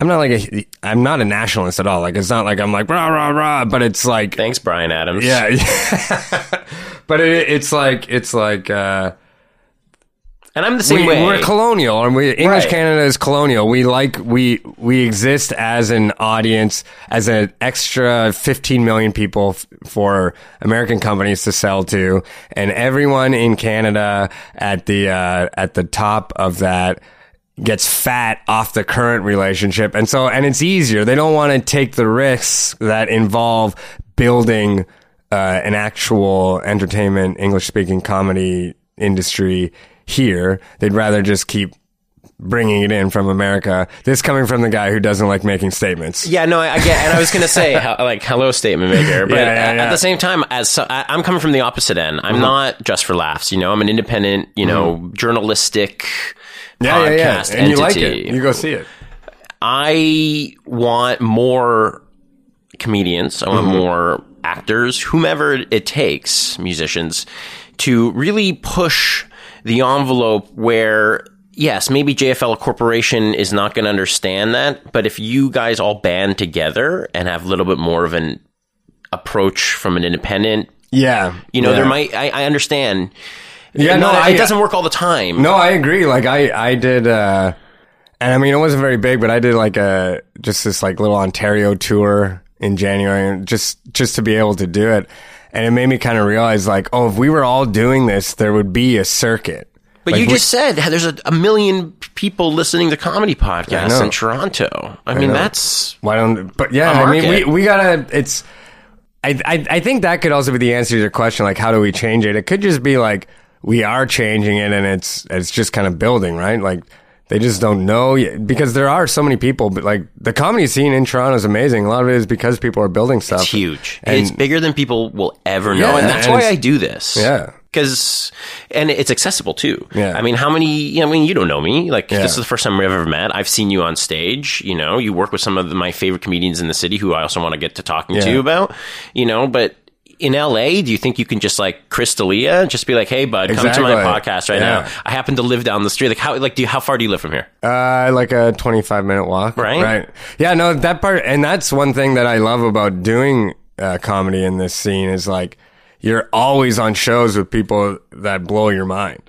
I'm not like a. I'm not a nationalist at all. Like it's not like I'm like rah rah rah. But it's like Thanks, Bryan Adams. yeah, but it, it's like it's like. uh and I'm the same we, way. We're colonial, and we English Right. Canada is colonial. We like we we exist as an audience, as an extra 15 million people f- for American companies to sell to, and everyone in Canada at the uh, at the top of that gets fat off the current relationship, and so and it's easier. They don't want to take the risks that involve building uh, an actual entertainment English speaking comedy industry here. They'd rather just keep bringing it in from America. This coming from the guy who doesn't like making statements. Yeah, no, I, I get, and I was gonna say like hello, statement maker, but Yeah, yeah, at- yeah. Mm-hmm. at the same time, as so, I, I'm coming from the opposite end. I'm not just for laughs. You know, I'm an independent, you know, journalistic yeah, podcast yeah, yeah. And you like entity. it. You go see it. I want more comedians. I want Mm-hmm. more actors, whomever it takes, musicians, to really push the envelope where, yes, maybe JFL Corporation is not going to understand that, but if you guys all band together and have a little bit more of an approach from an independent, Yeah. you know, yeah. there might, I, I understand. Yeah, no, I- it doesn't work all the time. No, I agree. Like I, I did, uh, and I mean, it wasn't very big, but I did like a, just this like little Ontario tour in January just, just to be able to do it. And it made me kind of realize like, oh, if we were all doing this, there would be a circuit. But Like, you we- just said there's a, a million people listening to comedy podcasts in Toronto. I mean, know. that's Why don't? But yeah, I mean, we we gotta. It's. I, I I think that could also be the answer to your question. Like, how do we change it? It could just be like we are changing it, and it's it's just kind of building, right? Like they just don't know yet because there are so many people. But like the comedy scene in Toronto is amazing. A lot of it is because people are building stuff. it's huge. And- it's bigger than people will ever know, Yeah, and that's and why I do this. Yeah. Because, and it's accessible too. Yeah. I mean, how many, you know, I mean, you don't know me. Like, Yeah. this is the first time we've ever met. I've seen you on stage. You know, you work with some of the, my favorite comedians in the city who I also want to get to talking to you about, you know, but in LA, do you think you can just like Chris D'Elia, just be like, hey, bud, come to my podcast right Yeah. now? I happen to live down the street. Like, how, like, do you, how far do you live from here? Uh, like a 25 minute walk. Right? Right. Yeah, no, that part, and that's one thing that I love about doing uh, comedy in this scene is like, you're always on shows with people that blow your mind.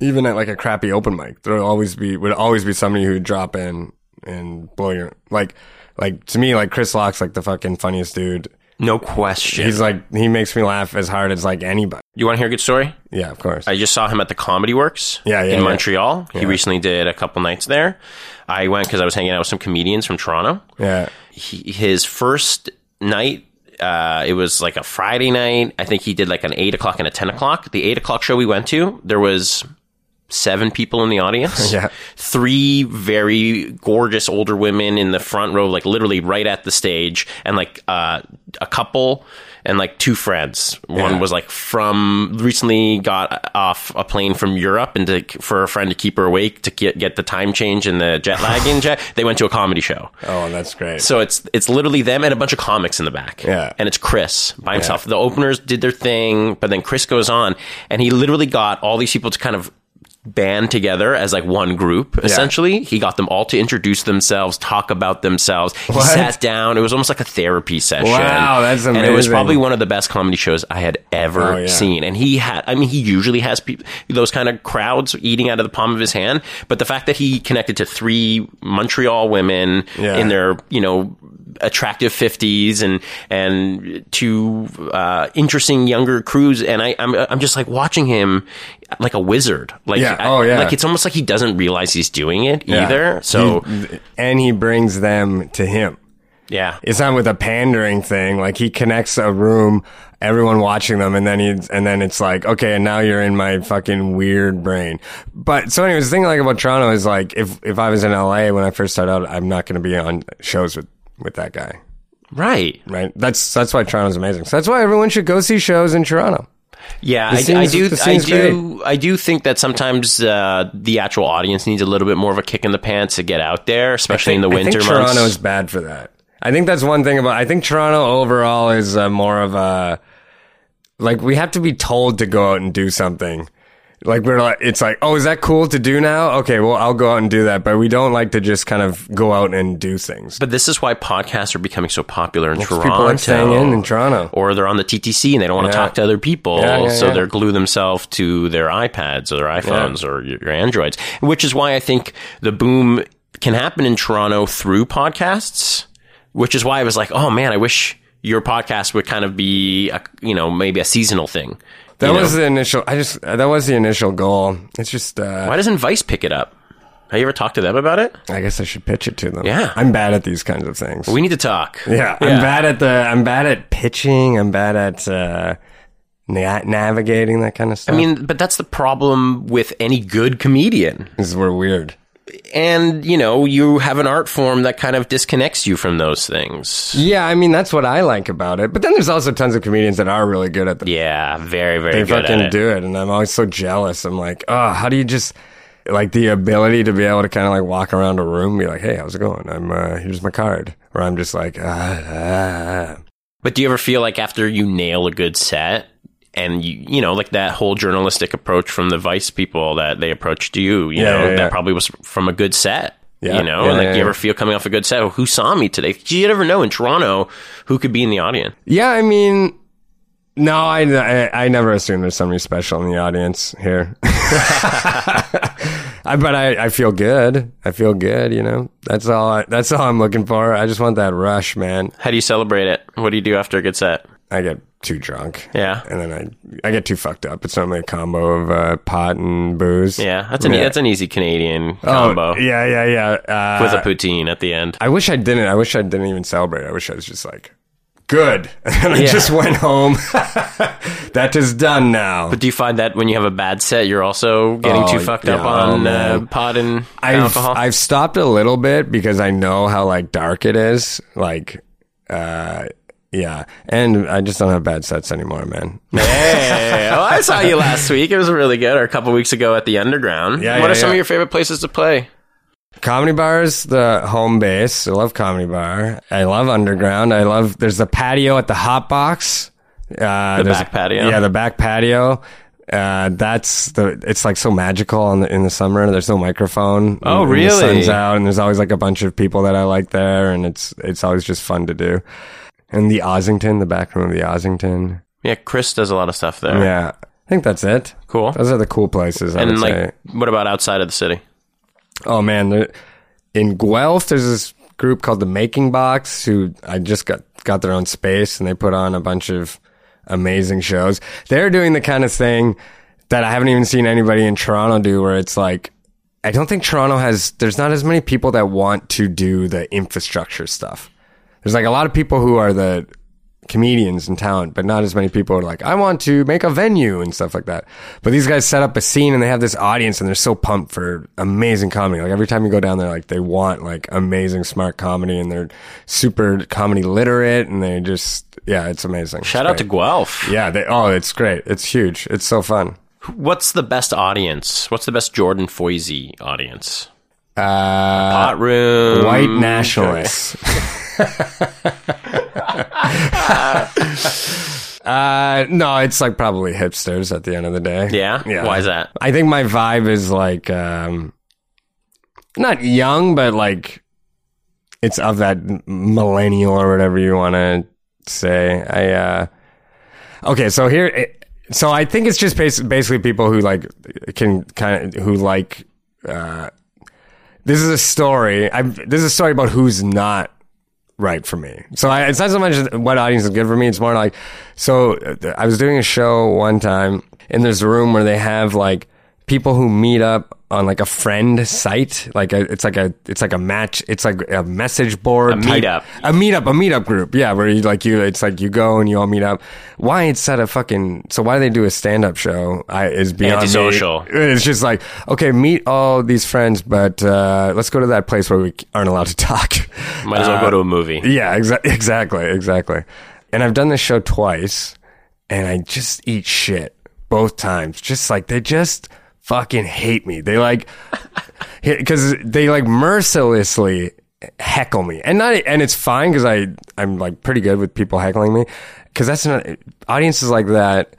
Even at like a crappy open mic, there'll always be, would always be somebody who'd drop in and blow your, like, like to me, like Chris Locke's like the fucking funniest dude. No question. He's like, he makes me laugh as hard as like anybody. you want to hear a good story? Yeah, of course. I just saw him at the Comedy Works Yeah, yeah, in yeah. Montreal. He recently did a couple nights there. I went because I was hanging out with some comedians from Toronto. yeah. He, his first night, uh, it was like a Friday night. I think he did like an eight o'clock and a ten o'clock. The eight o'clock show we went to, there was seven people in the audience. Yeah. Three very gorgeous older women in the front row, like literally right at the stage, and like uh, a couple and like two friends. One Yeah. was like from recently got off a plane from Europe and to, for a friend to keep her awake to get, get the time change and the jet lag in jet. They went to a comedy show. Oh, that's great. So it's it's literally them and a bunch of comics in the back. Yeah. And it's Chris by himself. The openers did their thing, but then Chris goes on and he literally got all these people to kind of band together as like one group essentially. He got them all to introduce themselves talk about themselves. He sat down. It was almost like a therapy session. Wow, that's amazing. and it was probably one of the best comedy shows i had ever Oh, yeah. seen. And he had i mean he usually has peop those kind of crowds eating out of the palm of his hand. But the fact that he connected to three montreal women Yeah. in their you know attractive 50s and and two uh, interesting younger crews and I I'm I'm just like watching him like a wizard like Yeah. I- Oh, yeah. like it's almost like he doesn't realize he's doing it Yeah. either so He- and he brings them to him. yeah It's not with a pandering thing. Like he connects a room, everyone watching them, and then he and then it's like, okay, and now you're in my fucking weird brain. But so anyways, the thing I like about Toronto is like if if I was in LA when I first started out, I'm not going to be on shows with with that guy. right Right. That's that's why Toronto's amazing. So that's why everyone should go see shows in Toronto. Yeah, I, I do. I scene's do. I do think that sometimes uh, the actual audience needs a little bit more of a kick in the pants to get out there, especially in the I winter think months. Toronto is bad for that. I think that's one thing about. I think Toronto overall is uh, more of a like we have to be told to go out and do something. Like we're like, it's like, oh, is that cool to do now? Okay, well, I'll go out and do that. But we don't like to just kind of go out and do things. but this is why podcasts are becoming so popular in Toronto. people like staying in in Toronto. or they're on the TTC and they don't want to Yeah. talk to other people, Yeah, yeah, so they're glue themselves to their iPads or their iPhones or your, your Androids. Which is why I think the boom can happen in Toronto through podcasts. Which is why I was like, oh man, I wish your podcast would kind of be, a, you know, maybe a seasonal thing. That you know? was the initial. I just that was the initial goal. It's just. uh Why doesn't Vice pick it up? Have you ever talked to them about it? I guess I should pitch it to them. Yeah. I'm bad at these kinds of things. We need to talk. Yeah, I'm bad at the. I'm bad at pitching. I'm bad at uh, na- navigating that kind of stuff. I mean, but that's the problem with any good comedian. is we're weird. And, you know, you have an art form that kind of disconnects you from those things. Yeah, I mean that's what I like about it. But then there's also tons of comedians that are really good at the. Yeah, very, very they good fucking at it. do it, and I'm always so jealous. I'm like, oh, how do you just like the ability to be able to kind of like walk around a room, and be like, hey, how's it going? I'm uh, here's my card, or I'm just like, ah, ah. But do you ever feel like after you nail a good set and you, you know, like that whole journalistic approach from the Vice people that they approached you, you Yeah, know, yeah, yeah. that probably was from a good set. Yeah, you know, and like, you ever feel coming off a good set? Oh, who saw me today? You ever know in Toronto who could be in the audience? Yeah, I mean, no, I, I, I never assume there's somebody special in the audience here. I, but I, I feel good. I feel good. You know, that's all. I, that's all I'm looking for. I just want that rush, man. How do you celebrate it? What do you do after a good set? I get too drunk. Yeah. and then I I get too fucked up. It's normally a combo of uh, pot and booze. Yeah, that's an Yeah. that's an easy Canadian Oh, combo yeah, yeah, yeah. Uh, with a poutine at the end. I wish I didn't. I wish I didn't even celebrate. I wish I was just like, good. And I Yeah. just went home. that is done now. But do you find that when you have a bad set, you're also getting Oh, too fucked up on oh, uh, pot and I've alcohol? I've stopped a little bit because I know how like dark it is. Like, uh, yeah, and I just don't have bad sets anymore, man. hey, well, I saw you last week. It was really good, or a couple weeks ago at the Underground. Yeah, what yeah, are some yeah. of your favorite places to play? Comedy bars, the home base. I love comedy bar. I love underground. I love. There's the patio at the hot box. Uh, The back patio? Yeah, the back patio. Uh, that's the. It's like so magical in the, in the summer. There's no microphone. Oh, and- and really? The sun's out, and there's always like a bunch of people that I like there, and it's it's always just fun to do. And the Ossington, the back room of the Ossington. Yeah, Chris does a lot of stuff there. Yeah, I think that's it. Cool. Those are the cool places. I And would like, say. what about outside of the city? Oh man, there- in Guelph, there's this group called the Making Box who I just got got their own space and they put on a bunch of amazing shows. They're doing the kind of thing that I haven't even seen anybody in Toronto do, where it's like. I don't think Toronto has. There's not as many people that want to do the infrastructure stuff. There's like a lot of people who are the comedians and talent, but not as many people are like, I want to make a venue and stuff like that. But these guys set up a scene and they have this audience and they're so pumped for amazing comedy. Like every time you go down there, like they want like amazing smart comedy and they're super comedy literate and they just, yeah, it's amazing. Shout It's out to. Guelph. Yeah, they, oh, it's great. It's huge. It's so fun. What's the best audience? What's the best Jordan Foisy audience? Uh, Hot room. white nationalists. uh, no, it's like probably hipsters at the end of the day. Yeah? Why is that? I think my vibe is like, um, not young, but like it's of that millennial or whatever you want to say. I, uh, okay, so here, so I think it's just basically people who like can kind of, who like, uh, this is a story. I this is a story about who's not right for me. So I, it's not so much what audience is good for me. It's more like, so uh, I was doing a show one time and there's a room where they have like people who meet up on like a friend site. Like a, it's like a, it's like a match. It's like a message board. A type- meetup. A meetup, a meetup group. Yeah. Where you like you, it's like you go and you all meet up. Why instead of fucking, so why do they do a stand up show? I, is beyond me. Antisocial. It's just like, okay, meet all these friends, but uh, let's go to that place where we aren't allowed to talk. Might as well go to a movie. Yeah, exa- exactly, exactly. And I've done this show twice, and I just eat shit both times. Just like they just fucking hate me. They like because they like mercilessly heckle me, and not and it's fine because I I'm like pretty good with people heckling me because that's not audiences like that.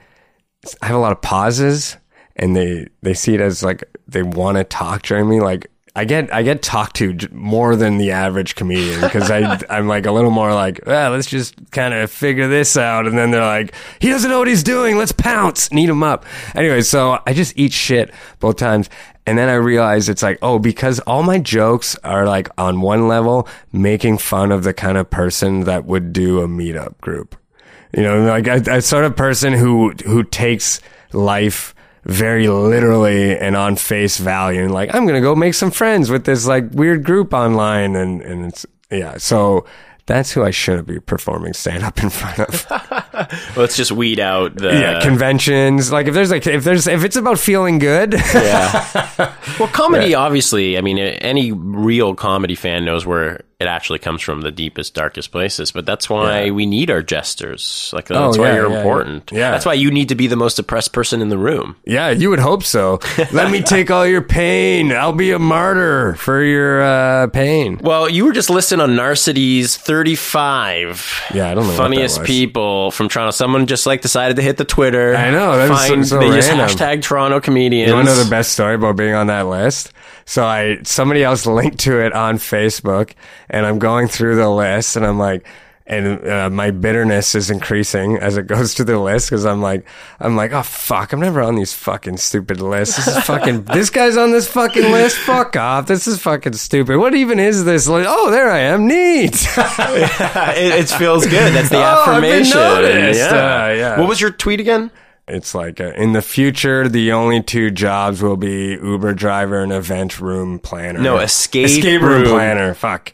I have a lot of pauses, and they they see it as like they want to talk during me. Like I get I get talked to more than the average comedian because I I'm like a little more like well, let's just kind of figure this out, and then they're like he doesn't know what he's doing. Let's pounce, need him up. Anyway, so I just eat shit both times. And then I realized it's like, oh, because all my jokes are like on one level, making fun of the kind of person that would do a meetup group. You know, like a, a sort of person who who takes life very literally and on face value, and like I'm gonna go make some friends with this like weird group online, and and it's yeah. So that's who I shouldn't be performing stand up in front of. Let's just weed out the. yeah, conventions. Like if there's like if there's if it's about feeling good. Yeah. well, comedy, obviously, I mean, any real comedy fan knows where it actually comes from the deepest, darkest places. But that's why Yeah. we need our jesters. Like, Oh, that's why yeah, you're yeah, important. yeah. That's why you need to be the most depressed person in the room. Yeah, you would hope so. Let me take all your pain. I'll be a martyr for your uh, pain. Well, you were just listed on Narcity's 35 Yeah, I don't know funniest people from Toronto. Someone just like decided to hit the Twitter. I know, that was so- so they just hashtag Toronto comedians. You want to know the best story about being on that list? So I somebody else linked to it on Facebook, and I'm going through the list, and I'm like, and uh, my bitterness is increasing as it goes through the list because I'm like, I'm like, oh fuck, I'm never on these fucking stupid lists. This is fucking, this guy's on this fucking list. Fuck off. This is fucking stupid. What even is this? Like, oh, there I am. Neat. it, it feels good. That's the Oh, affirmation. Yeah. Uh, yeah. What was your tweet again? It's like uh, in the future, the only two jobs will be Uber driver and event room planner. No, escape escape room, room. planner. Fuck.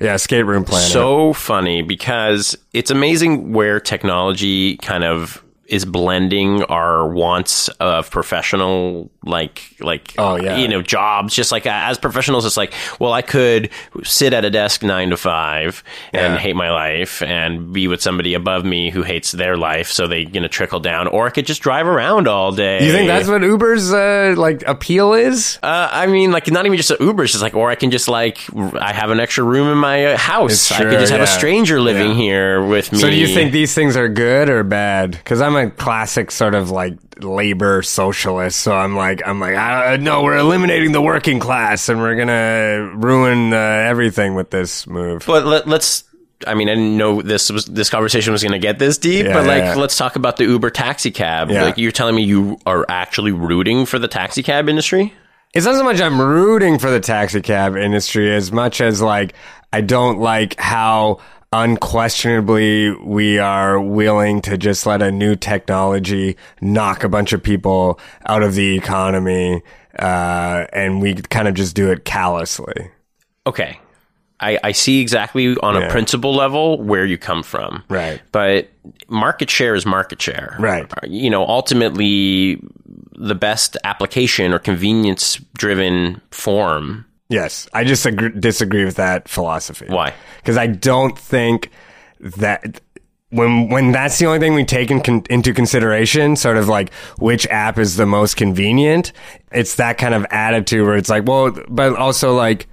Yeah, escape room planner. So funny because it's amazing where technology kind of is blending our wants of professional like like Oh, yeah. you know jobs just like uh, as professionals it's like well I could sit at a desk 9 to 5 and Yeah. hate my life and be with somebody above me who hates their life so they you know trickle down or I could just drive around all day you think that's what Uber's uh, like appeal is? uh, I mean, like not even just an Uber. It's just like, or I can just like, i have an extra room in my uh, house. I could just have a stranger living Yeah. here with me. So do you think these things are good or bad? Because I'm a classic sort of like labor socialist. So I'm like, I'm like, uh, no, we're eliminating the working class and we're gonna ruin uh, everything with this move. But let, let's. I mean, I didn't know this was this conversation was going to get this deep. Yeah, but like, yeah. let's talk about the Uber taxi cab. Yeah. Like, you're telling me you are actually rooting for the taxi cab industry? It's not so much I'm rooting for the taxi cab industry as much as like I don't like how unquestionably we are willing to just let a new technology knock a bunch of people out of the economy, uh, and we kind of just do it callously. Okay. I, I see exactly on a principle level where you come from. Right. But market share is market share. Right. You know, ultimately, the best application or convenience driven form. Yes, I just agree, disagree with that philosophy. Why? Because I don't think that when when that's the only thing we take in con- into consideration, sort of like which app is the most convenient. It's that kind of attitude where it's like, well, but also like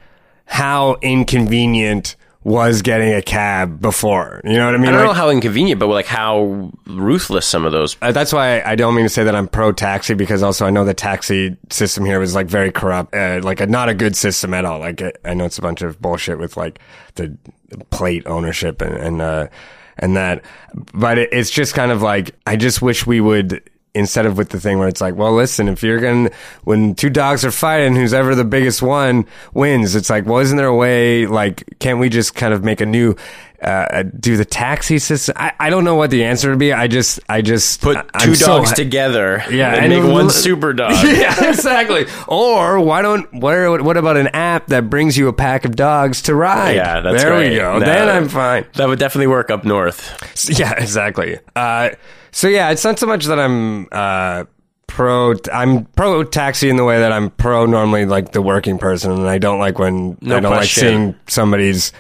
how inconvenient was getting a cab before. You know what I mean? I don't Like- know how inconvenient, but like how ruthless some of those. Uh, that's why I don't mean to say that I'm pro taxi because also I know the taxi system here was like very corrupt, uh, like a, not a good system at all. Like uh, I know it's a bunch of bullshit with like the plate ownership and and uh, and that, but it, it's just kind of like I just wish we would. Instead of with the thing where it's like, well, listen, if you're gonna, when two dogs are fighting, who's ever the biggest one wins. It's like, well, isn't there a way, like, can't we just kind of make a new, uh, do the taxi system? I, I don't know what the answer would be. I just, I just Put I- 2 I'm so- dogs together Yeah, and, and make one super dog. yeah, exactly. Or why don't where what about an app that brings you a pack of dogs to ride? Yeah, that's there we go. Then I'm fine. That would definitely work up north. Yeah, exactly. Uh, so yeah, it's not so much that I'm uh, pro. I'm pro taxi in the way that I'm pro normally like the working person, and I don't like when No I don't like seeing somebody's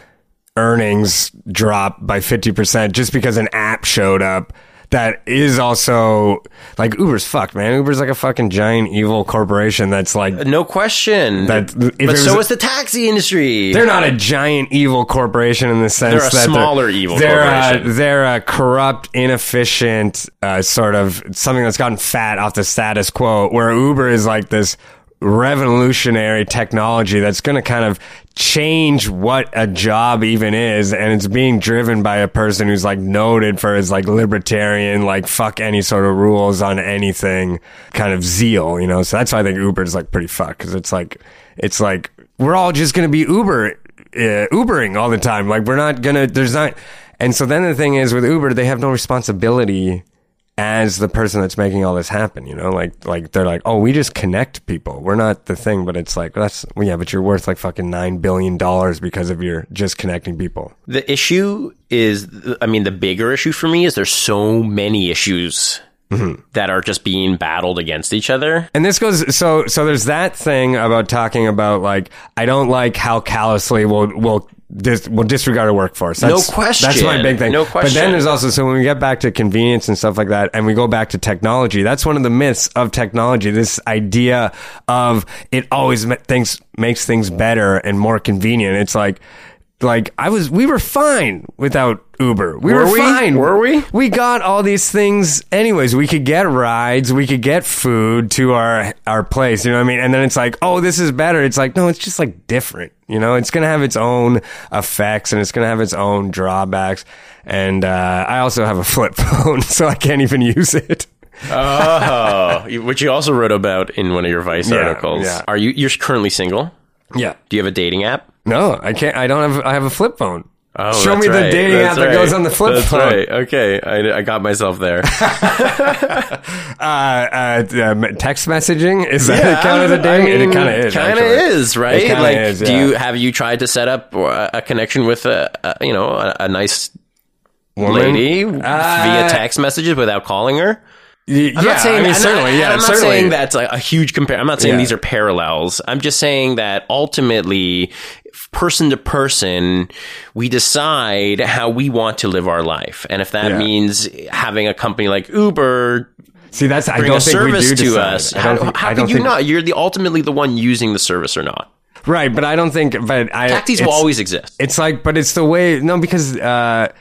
earnings drop by fifty percent just because an app showed up. That is also like Uber's fucked, man. Uber's like a fucking giant evil corporation that's like No question. That- but so was- is the taxi industry. they're not a giant evil corporation in the sense They're a that smaller evil they're, corporation. Uh, they're a corrupt, inefficient, uh, sort of something that's gotten fat off the status quo. Where Uber is like this revolutionary technology that's going to kind of change what a job even is and it's being driven by a person who's like noted for his like libertarian like fuck any sort of rules on anything kind of zeal you know? So that's why i think uber is like pretty fucked because it's like it's like we're all just to be uber uh, ubering all the time. Like we're not to there's not and so then the thing is with uber they have no responsibility as the person that's making all this happen, you know, like like they're like, oh, we just connect people. We're not the thing, but it's like that's well, yeah, but you're worth like fucking nine billion dollars because of your just connecting people. The issue is, I mean, the bigger issue for me is there's so many issues Mm-hmm. that are just being battled against each other. And this goes so so. There's that thing about talking about like I don't like how callously we'll we'll. Dis, we'll disregard our workforce. No question. That's my big thing. No question. But then there's also so when we get back to convenience and stuff like that, and we go back to technology. That's one of the myths of technology. This idea of it always things makes things better and more convenient. It's like like I was, we were fine without Uber. We were, Were we? fine. Were we? We got all these things anyways. We could get rides, we could get food to our our place. You know what I mean? And then it's like, oh, this is better. It's like, no, it's just like different. You know, it's gonna have its own effects and it's gonna have its own drawbacks. And uh, I also have a flip phone, so I can't even use it. Oh, which you also wrote about in one of your Vice Yeah, articles. yeah. Are you? You're currently single. Yeah. Do you have a dating app? No, I can't. I don't have. I have a flip phone. Oh, Show me the right. dating That's app that goes on the flip That's phone. right. Okay, I, I got myself there. Uh, uh, um, text messaging is that kind of a dating? it kind of is. Kind of is, right? Like, is, do you have you tried to set up a, connection with a, a you know a, a nice Woman? lady Uh, via text messages witut calling her? I'm yeah, not saying I mean, I'm not- certainly. yeah, I'm not certainly. saying that's a, a huge compare. I'm not saying Yeah. these are parallels. I'm just saying that ultimately, person to person, we decide how we want to live our life, and if that Yeah. means having a company like Uber See, that's I don't a think we do to decide. us, I how, don't think, how could you think, not? You're the ultimately the one using the service or not. Right, but I don't think. But I. Tactics will always exist. It's like, but it's the way. No, because uh,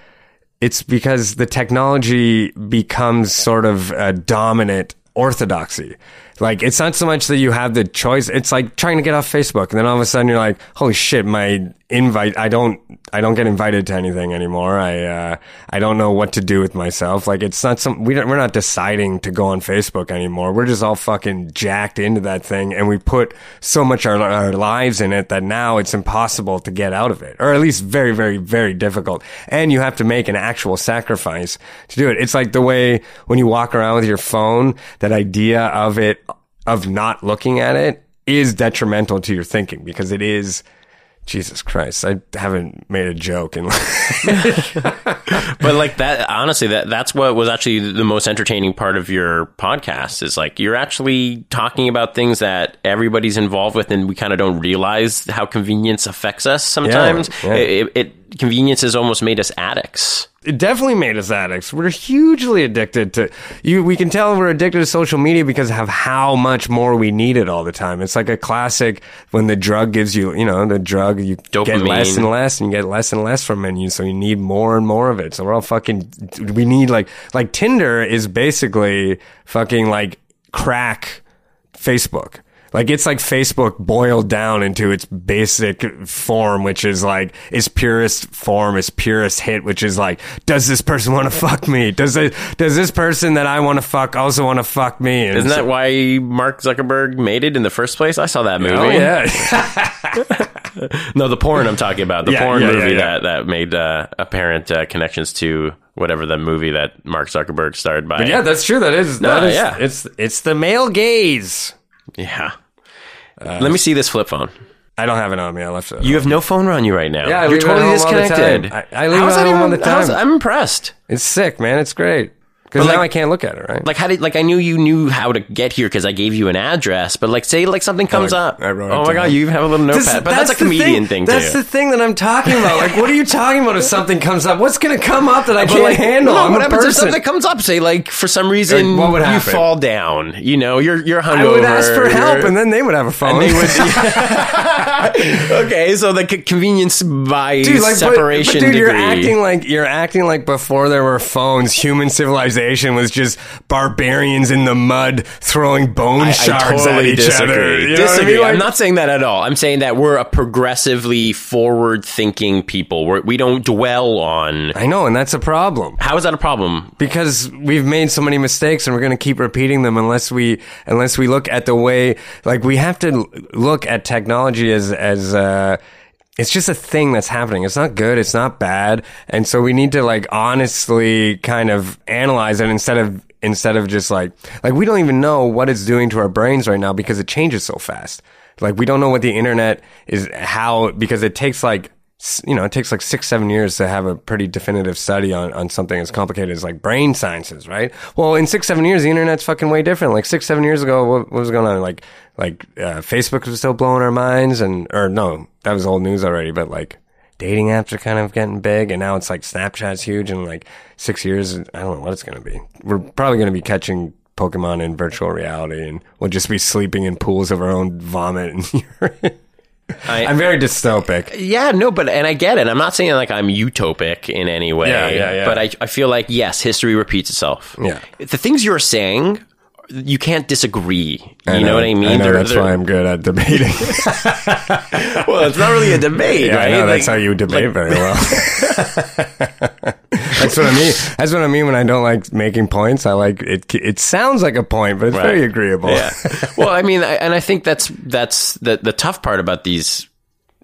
it's because the technology becomes sort of a dominant orthodoxy. Like it's not so much that you have the choice. It's like trying to get off Facebook, and then all of a sudden you're like, "Holy shit, my invite! I don't, I don't get invited to anything anymore. I, uh, I don't know what to do with myself. Like it's not some. We don't, we're not deciding to go on Facebook anymore. We're just all fucking jacked into that thing, and we put so much our, our lives in it that now it's impossible to get out of it, or at least very, very, very difficult. And you have to make an actual sacrifice to do it. It's like the way when you walk around with your phone, that idea of it, of not looking at it is detrimental to your thinking because it is, Jesus Christ, I haven't made a joke in but like that honestly that that's what was actually the most entertaining part of your podcast is like you're actually talking about things that everybody's involved with and we kind of don't realize how convenience affects us sometimes yeah. It, it convenience has almost made us addicts it definitely made us addicts. We're hugely addicted to you. We can tell we're addicted to social media because of how much more we need it all the time. It's like a classic when the drug gives you, you know, the drug you get less and less, and you get less and less from it. And you, so you need more and more of it. So we're all fucking. We need like like Tinder is basically fucking like crack Facebook. Like it's like Facebook boiled down into its basic form, which is like its purest form, its purest hit, which is like, does this person want to fuck me? Does it, does this person that I want to fuck also want to fuck me? And isn't so- that why Mark Zuckerberg made it in the first place I saw that movie Oh yeah, no the porn I'm talking about the Yeah, porn yeah, movie yeah. that that made uh, apparent uh, connections to whatever the movie that Mark Zuckerberg starred by yeah, that's true. That is, No, that is, yeah. it's it's the male gaze. Yeah uh, let me see this flip phone I don't have it on me. I left it. You have no phone on you right now. Yeah, I You're leave it at totally all the time. disconnected. I- I leave it at that home all the time. I'm impressed. it's sick, man. It's great because But, now like- I can't look at it. Right? Like how did like I knew you knew how to get here because I gave you an address, but like say like something comes like, up. I oh my god, you have a little notepad, This- but that's, a comedian thing, That's too. the thing that I'm talking about. Like, what are you talking about if something comes up? What's going to come up that I But, can't like, handle? no, I'm what a happens if person. something comes up? Say like for some reason what would you fall down. You know, you're you're hungover. I would ask for help, and then they would have a phone. they would. okay, so the c- convenience by Dude, like, but- separation but, dude, degree. you're acting like you're acting like before there were phones, human civilization was just barbarians in the mud throwing bone I, shards I totally at each disagree. other. You know I disagree. mean? Like- I'm not saying that at all. I'm saying that we're a progressively forward-thinking people. We're, we don't dwell on. I know, and that's a problem. How is that a problem? because we've made so many mistakes and we're going to keep repeating them unless we unless we look at the way like we have to look at technology as as uh it's just a thing that's happening. It's not good. It's not bad. And so we need to like honestly kind of analyze it instead of instead of just like like we don't even know what it's doing to our brains right now because it changes so fast. Like we don't know what the internet is how because it takes like you know, it takes like six, seven years to have a pretty definitive study on, on something as complicated as like brain sciences, right? Well, in six, seven years, the internet's fucking way different. Like six, seven years ago, what, what was going on? Like, like, uh, Facebook was still blowing our minds and, or no, that was old news already, but like, dating apps are kind of getting big and now it's like Snapchat's huge and like six years, I don't know what it's going to be. We're probably going to be catching Pokemon in virtual reality and we'll just be sleeping in pools of our own vomit and urine. I- I'm very dystopic. Yeah, no, but and I get it. I'm not saying like I'm utopic in any way. Yeah, yeah, yeah. But I, I feel like yes, history repeats itself. Yeah. the things you're saying, you can't disagree. You I know, what I mean? I know They're- that's they're- why I'm good at debating. well, it's not really a debate, yeah, right? I know Like- that's how you debate very well. that's what I mean. That's what I mean when I don't like making points. I like it. It sounds like a point, but it's Right. very agreeable. yeah. Well, I mean, I, and I think that's that's the the tough part about these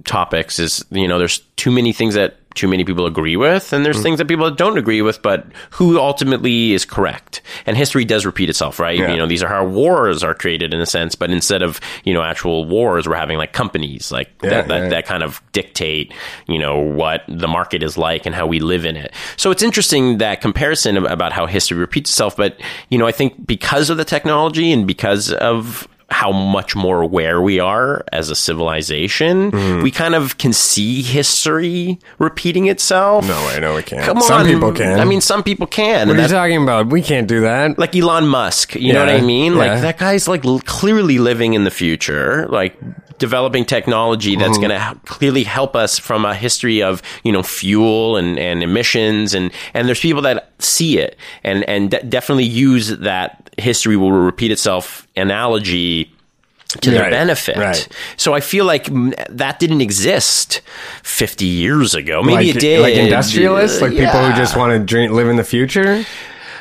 topics is you know there's too many things that too many people agree with, and Mm. there's things that people don't agree with, but who ultimately is correct? And history does repeat itself, right? Yeah. You know, these are how wars are created in a sense, but instead of you know actual wars, we're having like companies like that, that yeah. that kind of dictate you know what the market is like and how we live in it. So it's interesting that comparison about how history repeats itself, but you know, I think because of the technology and because of how much more aware we are as a civilization, Mm-hmm. we kind of can see history repeating itself. No, I know we can't. Come Some on. people can. I mean, some people can. what are you talking about? We can't do that. like Elon Musk, you know what I mean? yeah. Like that guy's like clearly living in the future, like developing technology that's Mm-hmm. going to clearly help us from a history of, you know, fuel and, and emissions. And, and there's people that see it and, and de- definitely use that history will repeat itself analogy to their Right, benefit. right. So I feel like that didn't exist 50 years ago. Maybe like, it did. like industrialists, like people who just want to drink, live in the future.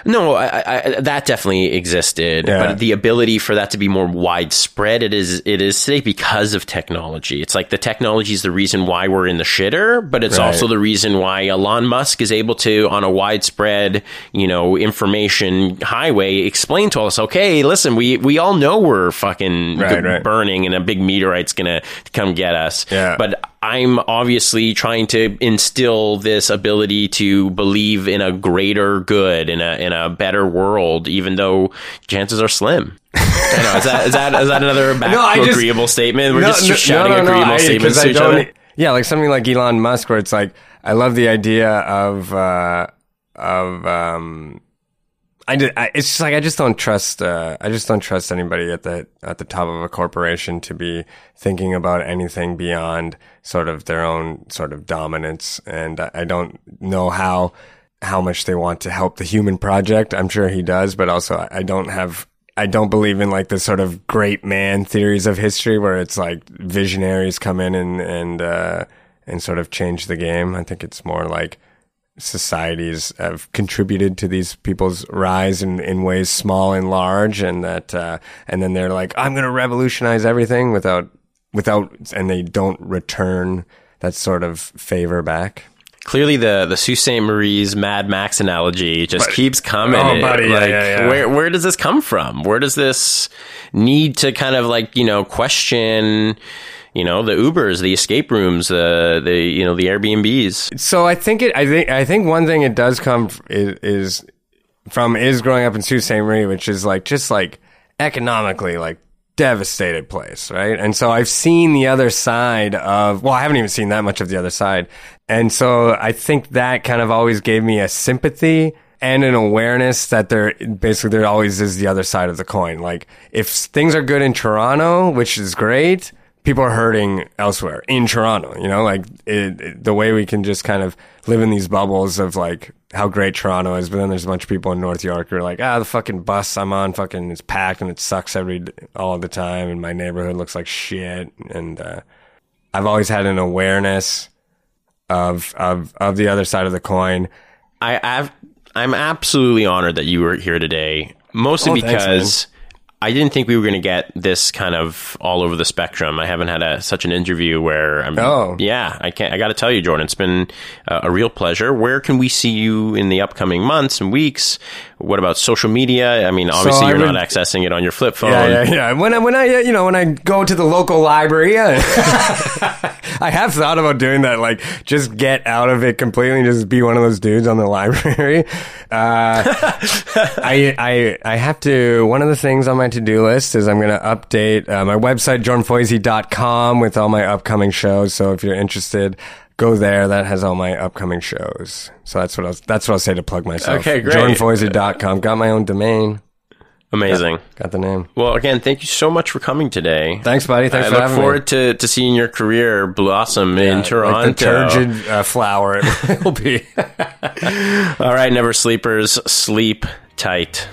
No, I, I, that definitely existed, Yeah. but the ability for that to be more widespread, it is it is today because of technology. It's like the technology is the reason why we're in the shitter, but it's Right. also the reason why Elon Musk is able to, on a widespread, you know, information highway, explain to us, okay, listen, we we all know we're fucking Right, right. burning, and a big meteorite's gonna come get us. Yeah. but I'm obviously trying to instill this ability to believe in a greater good, in a in a better world, even though chances are slim. Know, is that is that is that another back No, to just- agreeable statement? We're No, just no, shouting agreeable I- statements to each other. Yeah, like something like Elon Musk, where it's like I love the idea of uh, of um, I, did, I it's just like I just don't trust uh, I just don't trust anybody at the at the top of a corporation to be thinking about anything beyond sort of their own sort of dominance, and I I don't know how how much they want to help the human project. I'm sure he does, but also I- don't have I don't believe in like the sort of great man theories of history where it's like visionaries come in and and uh, and sort of change the game. I think it's more like societies have contributed to these people's rise in, in ways small and large, and that uh, and then they're like, I'm going to revolutionize everything without without, and they don't return that sort of favor back. Clearly, the the Sault Ste. Marie's Mad Max analogy just keeps coming. Oh, buddy, yeah, like, yeah, yeah. where where does this come from? Where does this need to kind of like you know question? You know the Ubers, the escape rooms, the the you know the Airbnbs. So I think it. I think. I think one thing it does come is, is from is growing up in Sault Ste. Marie, which is like just like economically like devastated place, right? And so I've seen the other side of. Well, I haven't even seen that much of the other side, and so I think that kind of always gave me a sympathy and an awareness that there basically there always is the other side of the coin. Like if things are good in Toronto, which is great, people are hurting elsewhere in Toronto. You know, like it, it- the way we can just kind of live in these bubbles of like how great Toronto is, but then there's a bunch of people in North York who are like, ah, the fucking bus I'm on, fucking is packed and it sucks every all the time, and my neighborhood looks like shit. And uh, I've always had an awareness of of of the other side of the coin. I, I've, I'm absolutely honored that you were here today, mostly Oh, thanks, because I didn't think we were going to get this kind of all over the spectrum. I haven't had a, such an interview where I'm. Oh. yeah, I can't. I got to tell you, Jordan, it's been uh, a real pleasure. Where can we see you in the upcoming months and weeks? What about social media? I mean, obviously I you're would- not accessing it on your flip phone. Yeah, yeah, yeah. When I, when I, uh, you know, when I go to the local library, uh, I have thought about doing that. Like, just get out of it completely and just be one of those dudes on the library. Uh, I, I, I have to, one of the things on my to-do list is I'm going to update uh, my website, jordanfoisy.com with all my upcoming shows. So if you're interested, go there. That has all my upcoming shows. So that's what I'll, that's what I'll say to plug myself. Okay, great. jordanfoisy.com. Got my own domain. Amazing. Got the name. Well, again, thank you so much for coming today. Thanks, buddy. Thanks I for having me. I look forward to, to seeing your career blossom in Toronto. Like the turgid uh, flower it will be. All right, never sleepers, sleep tight.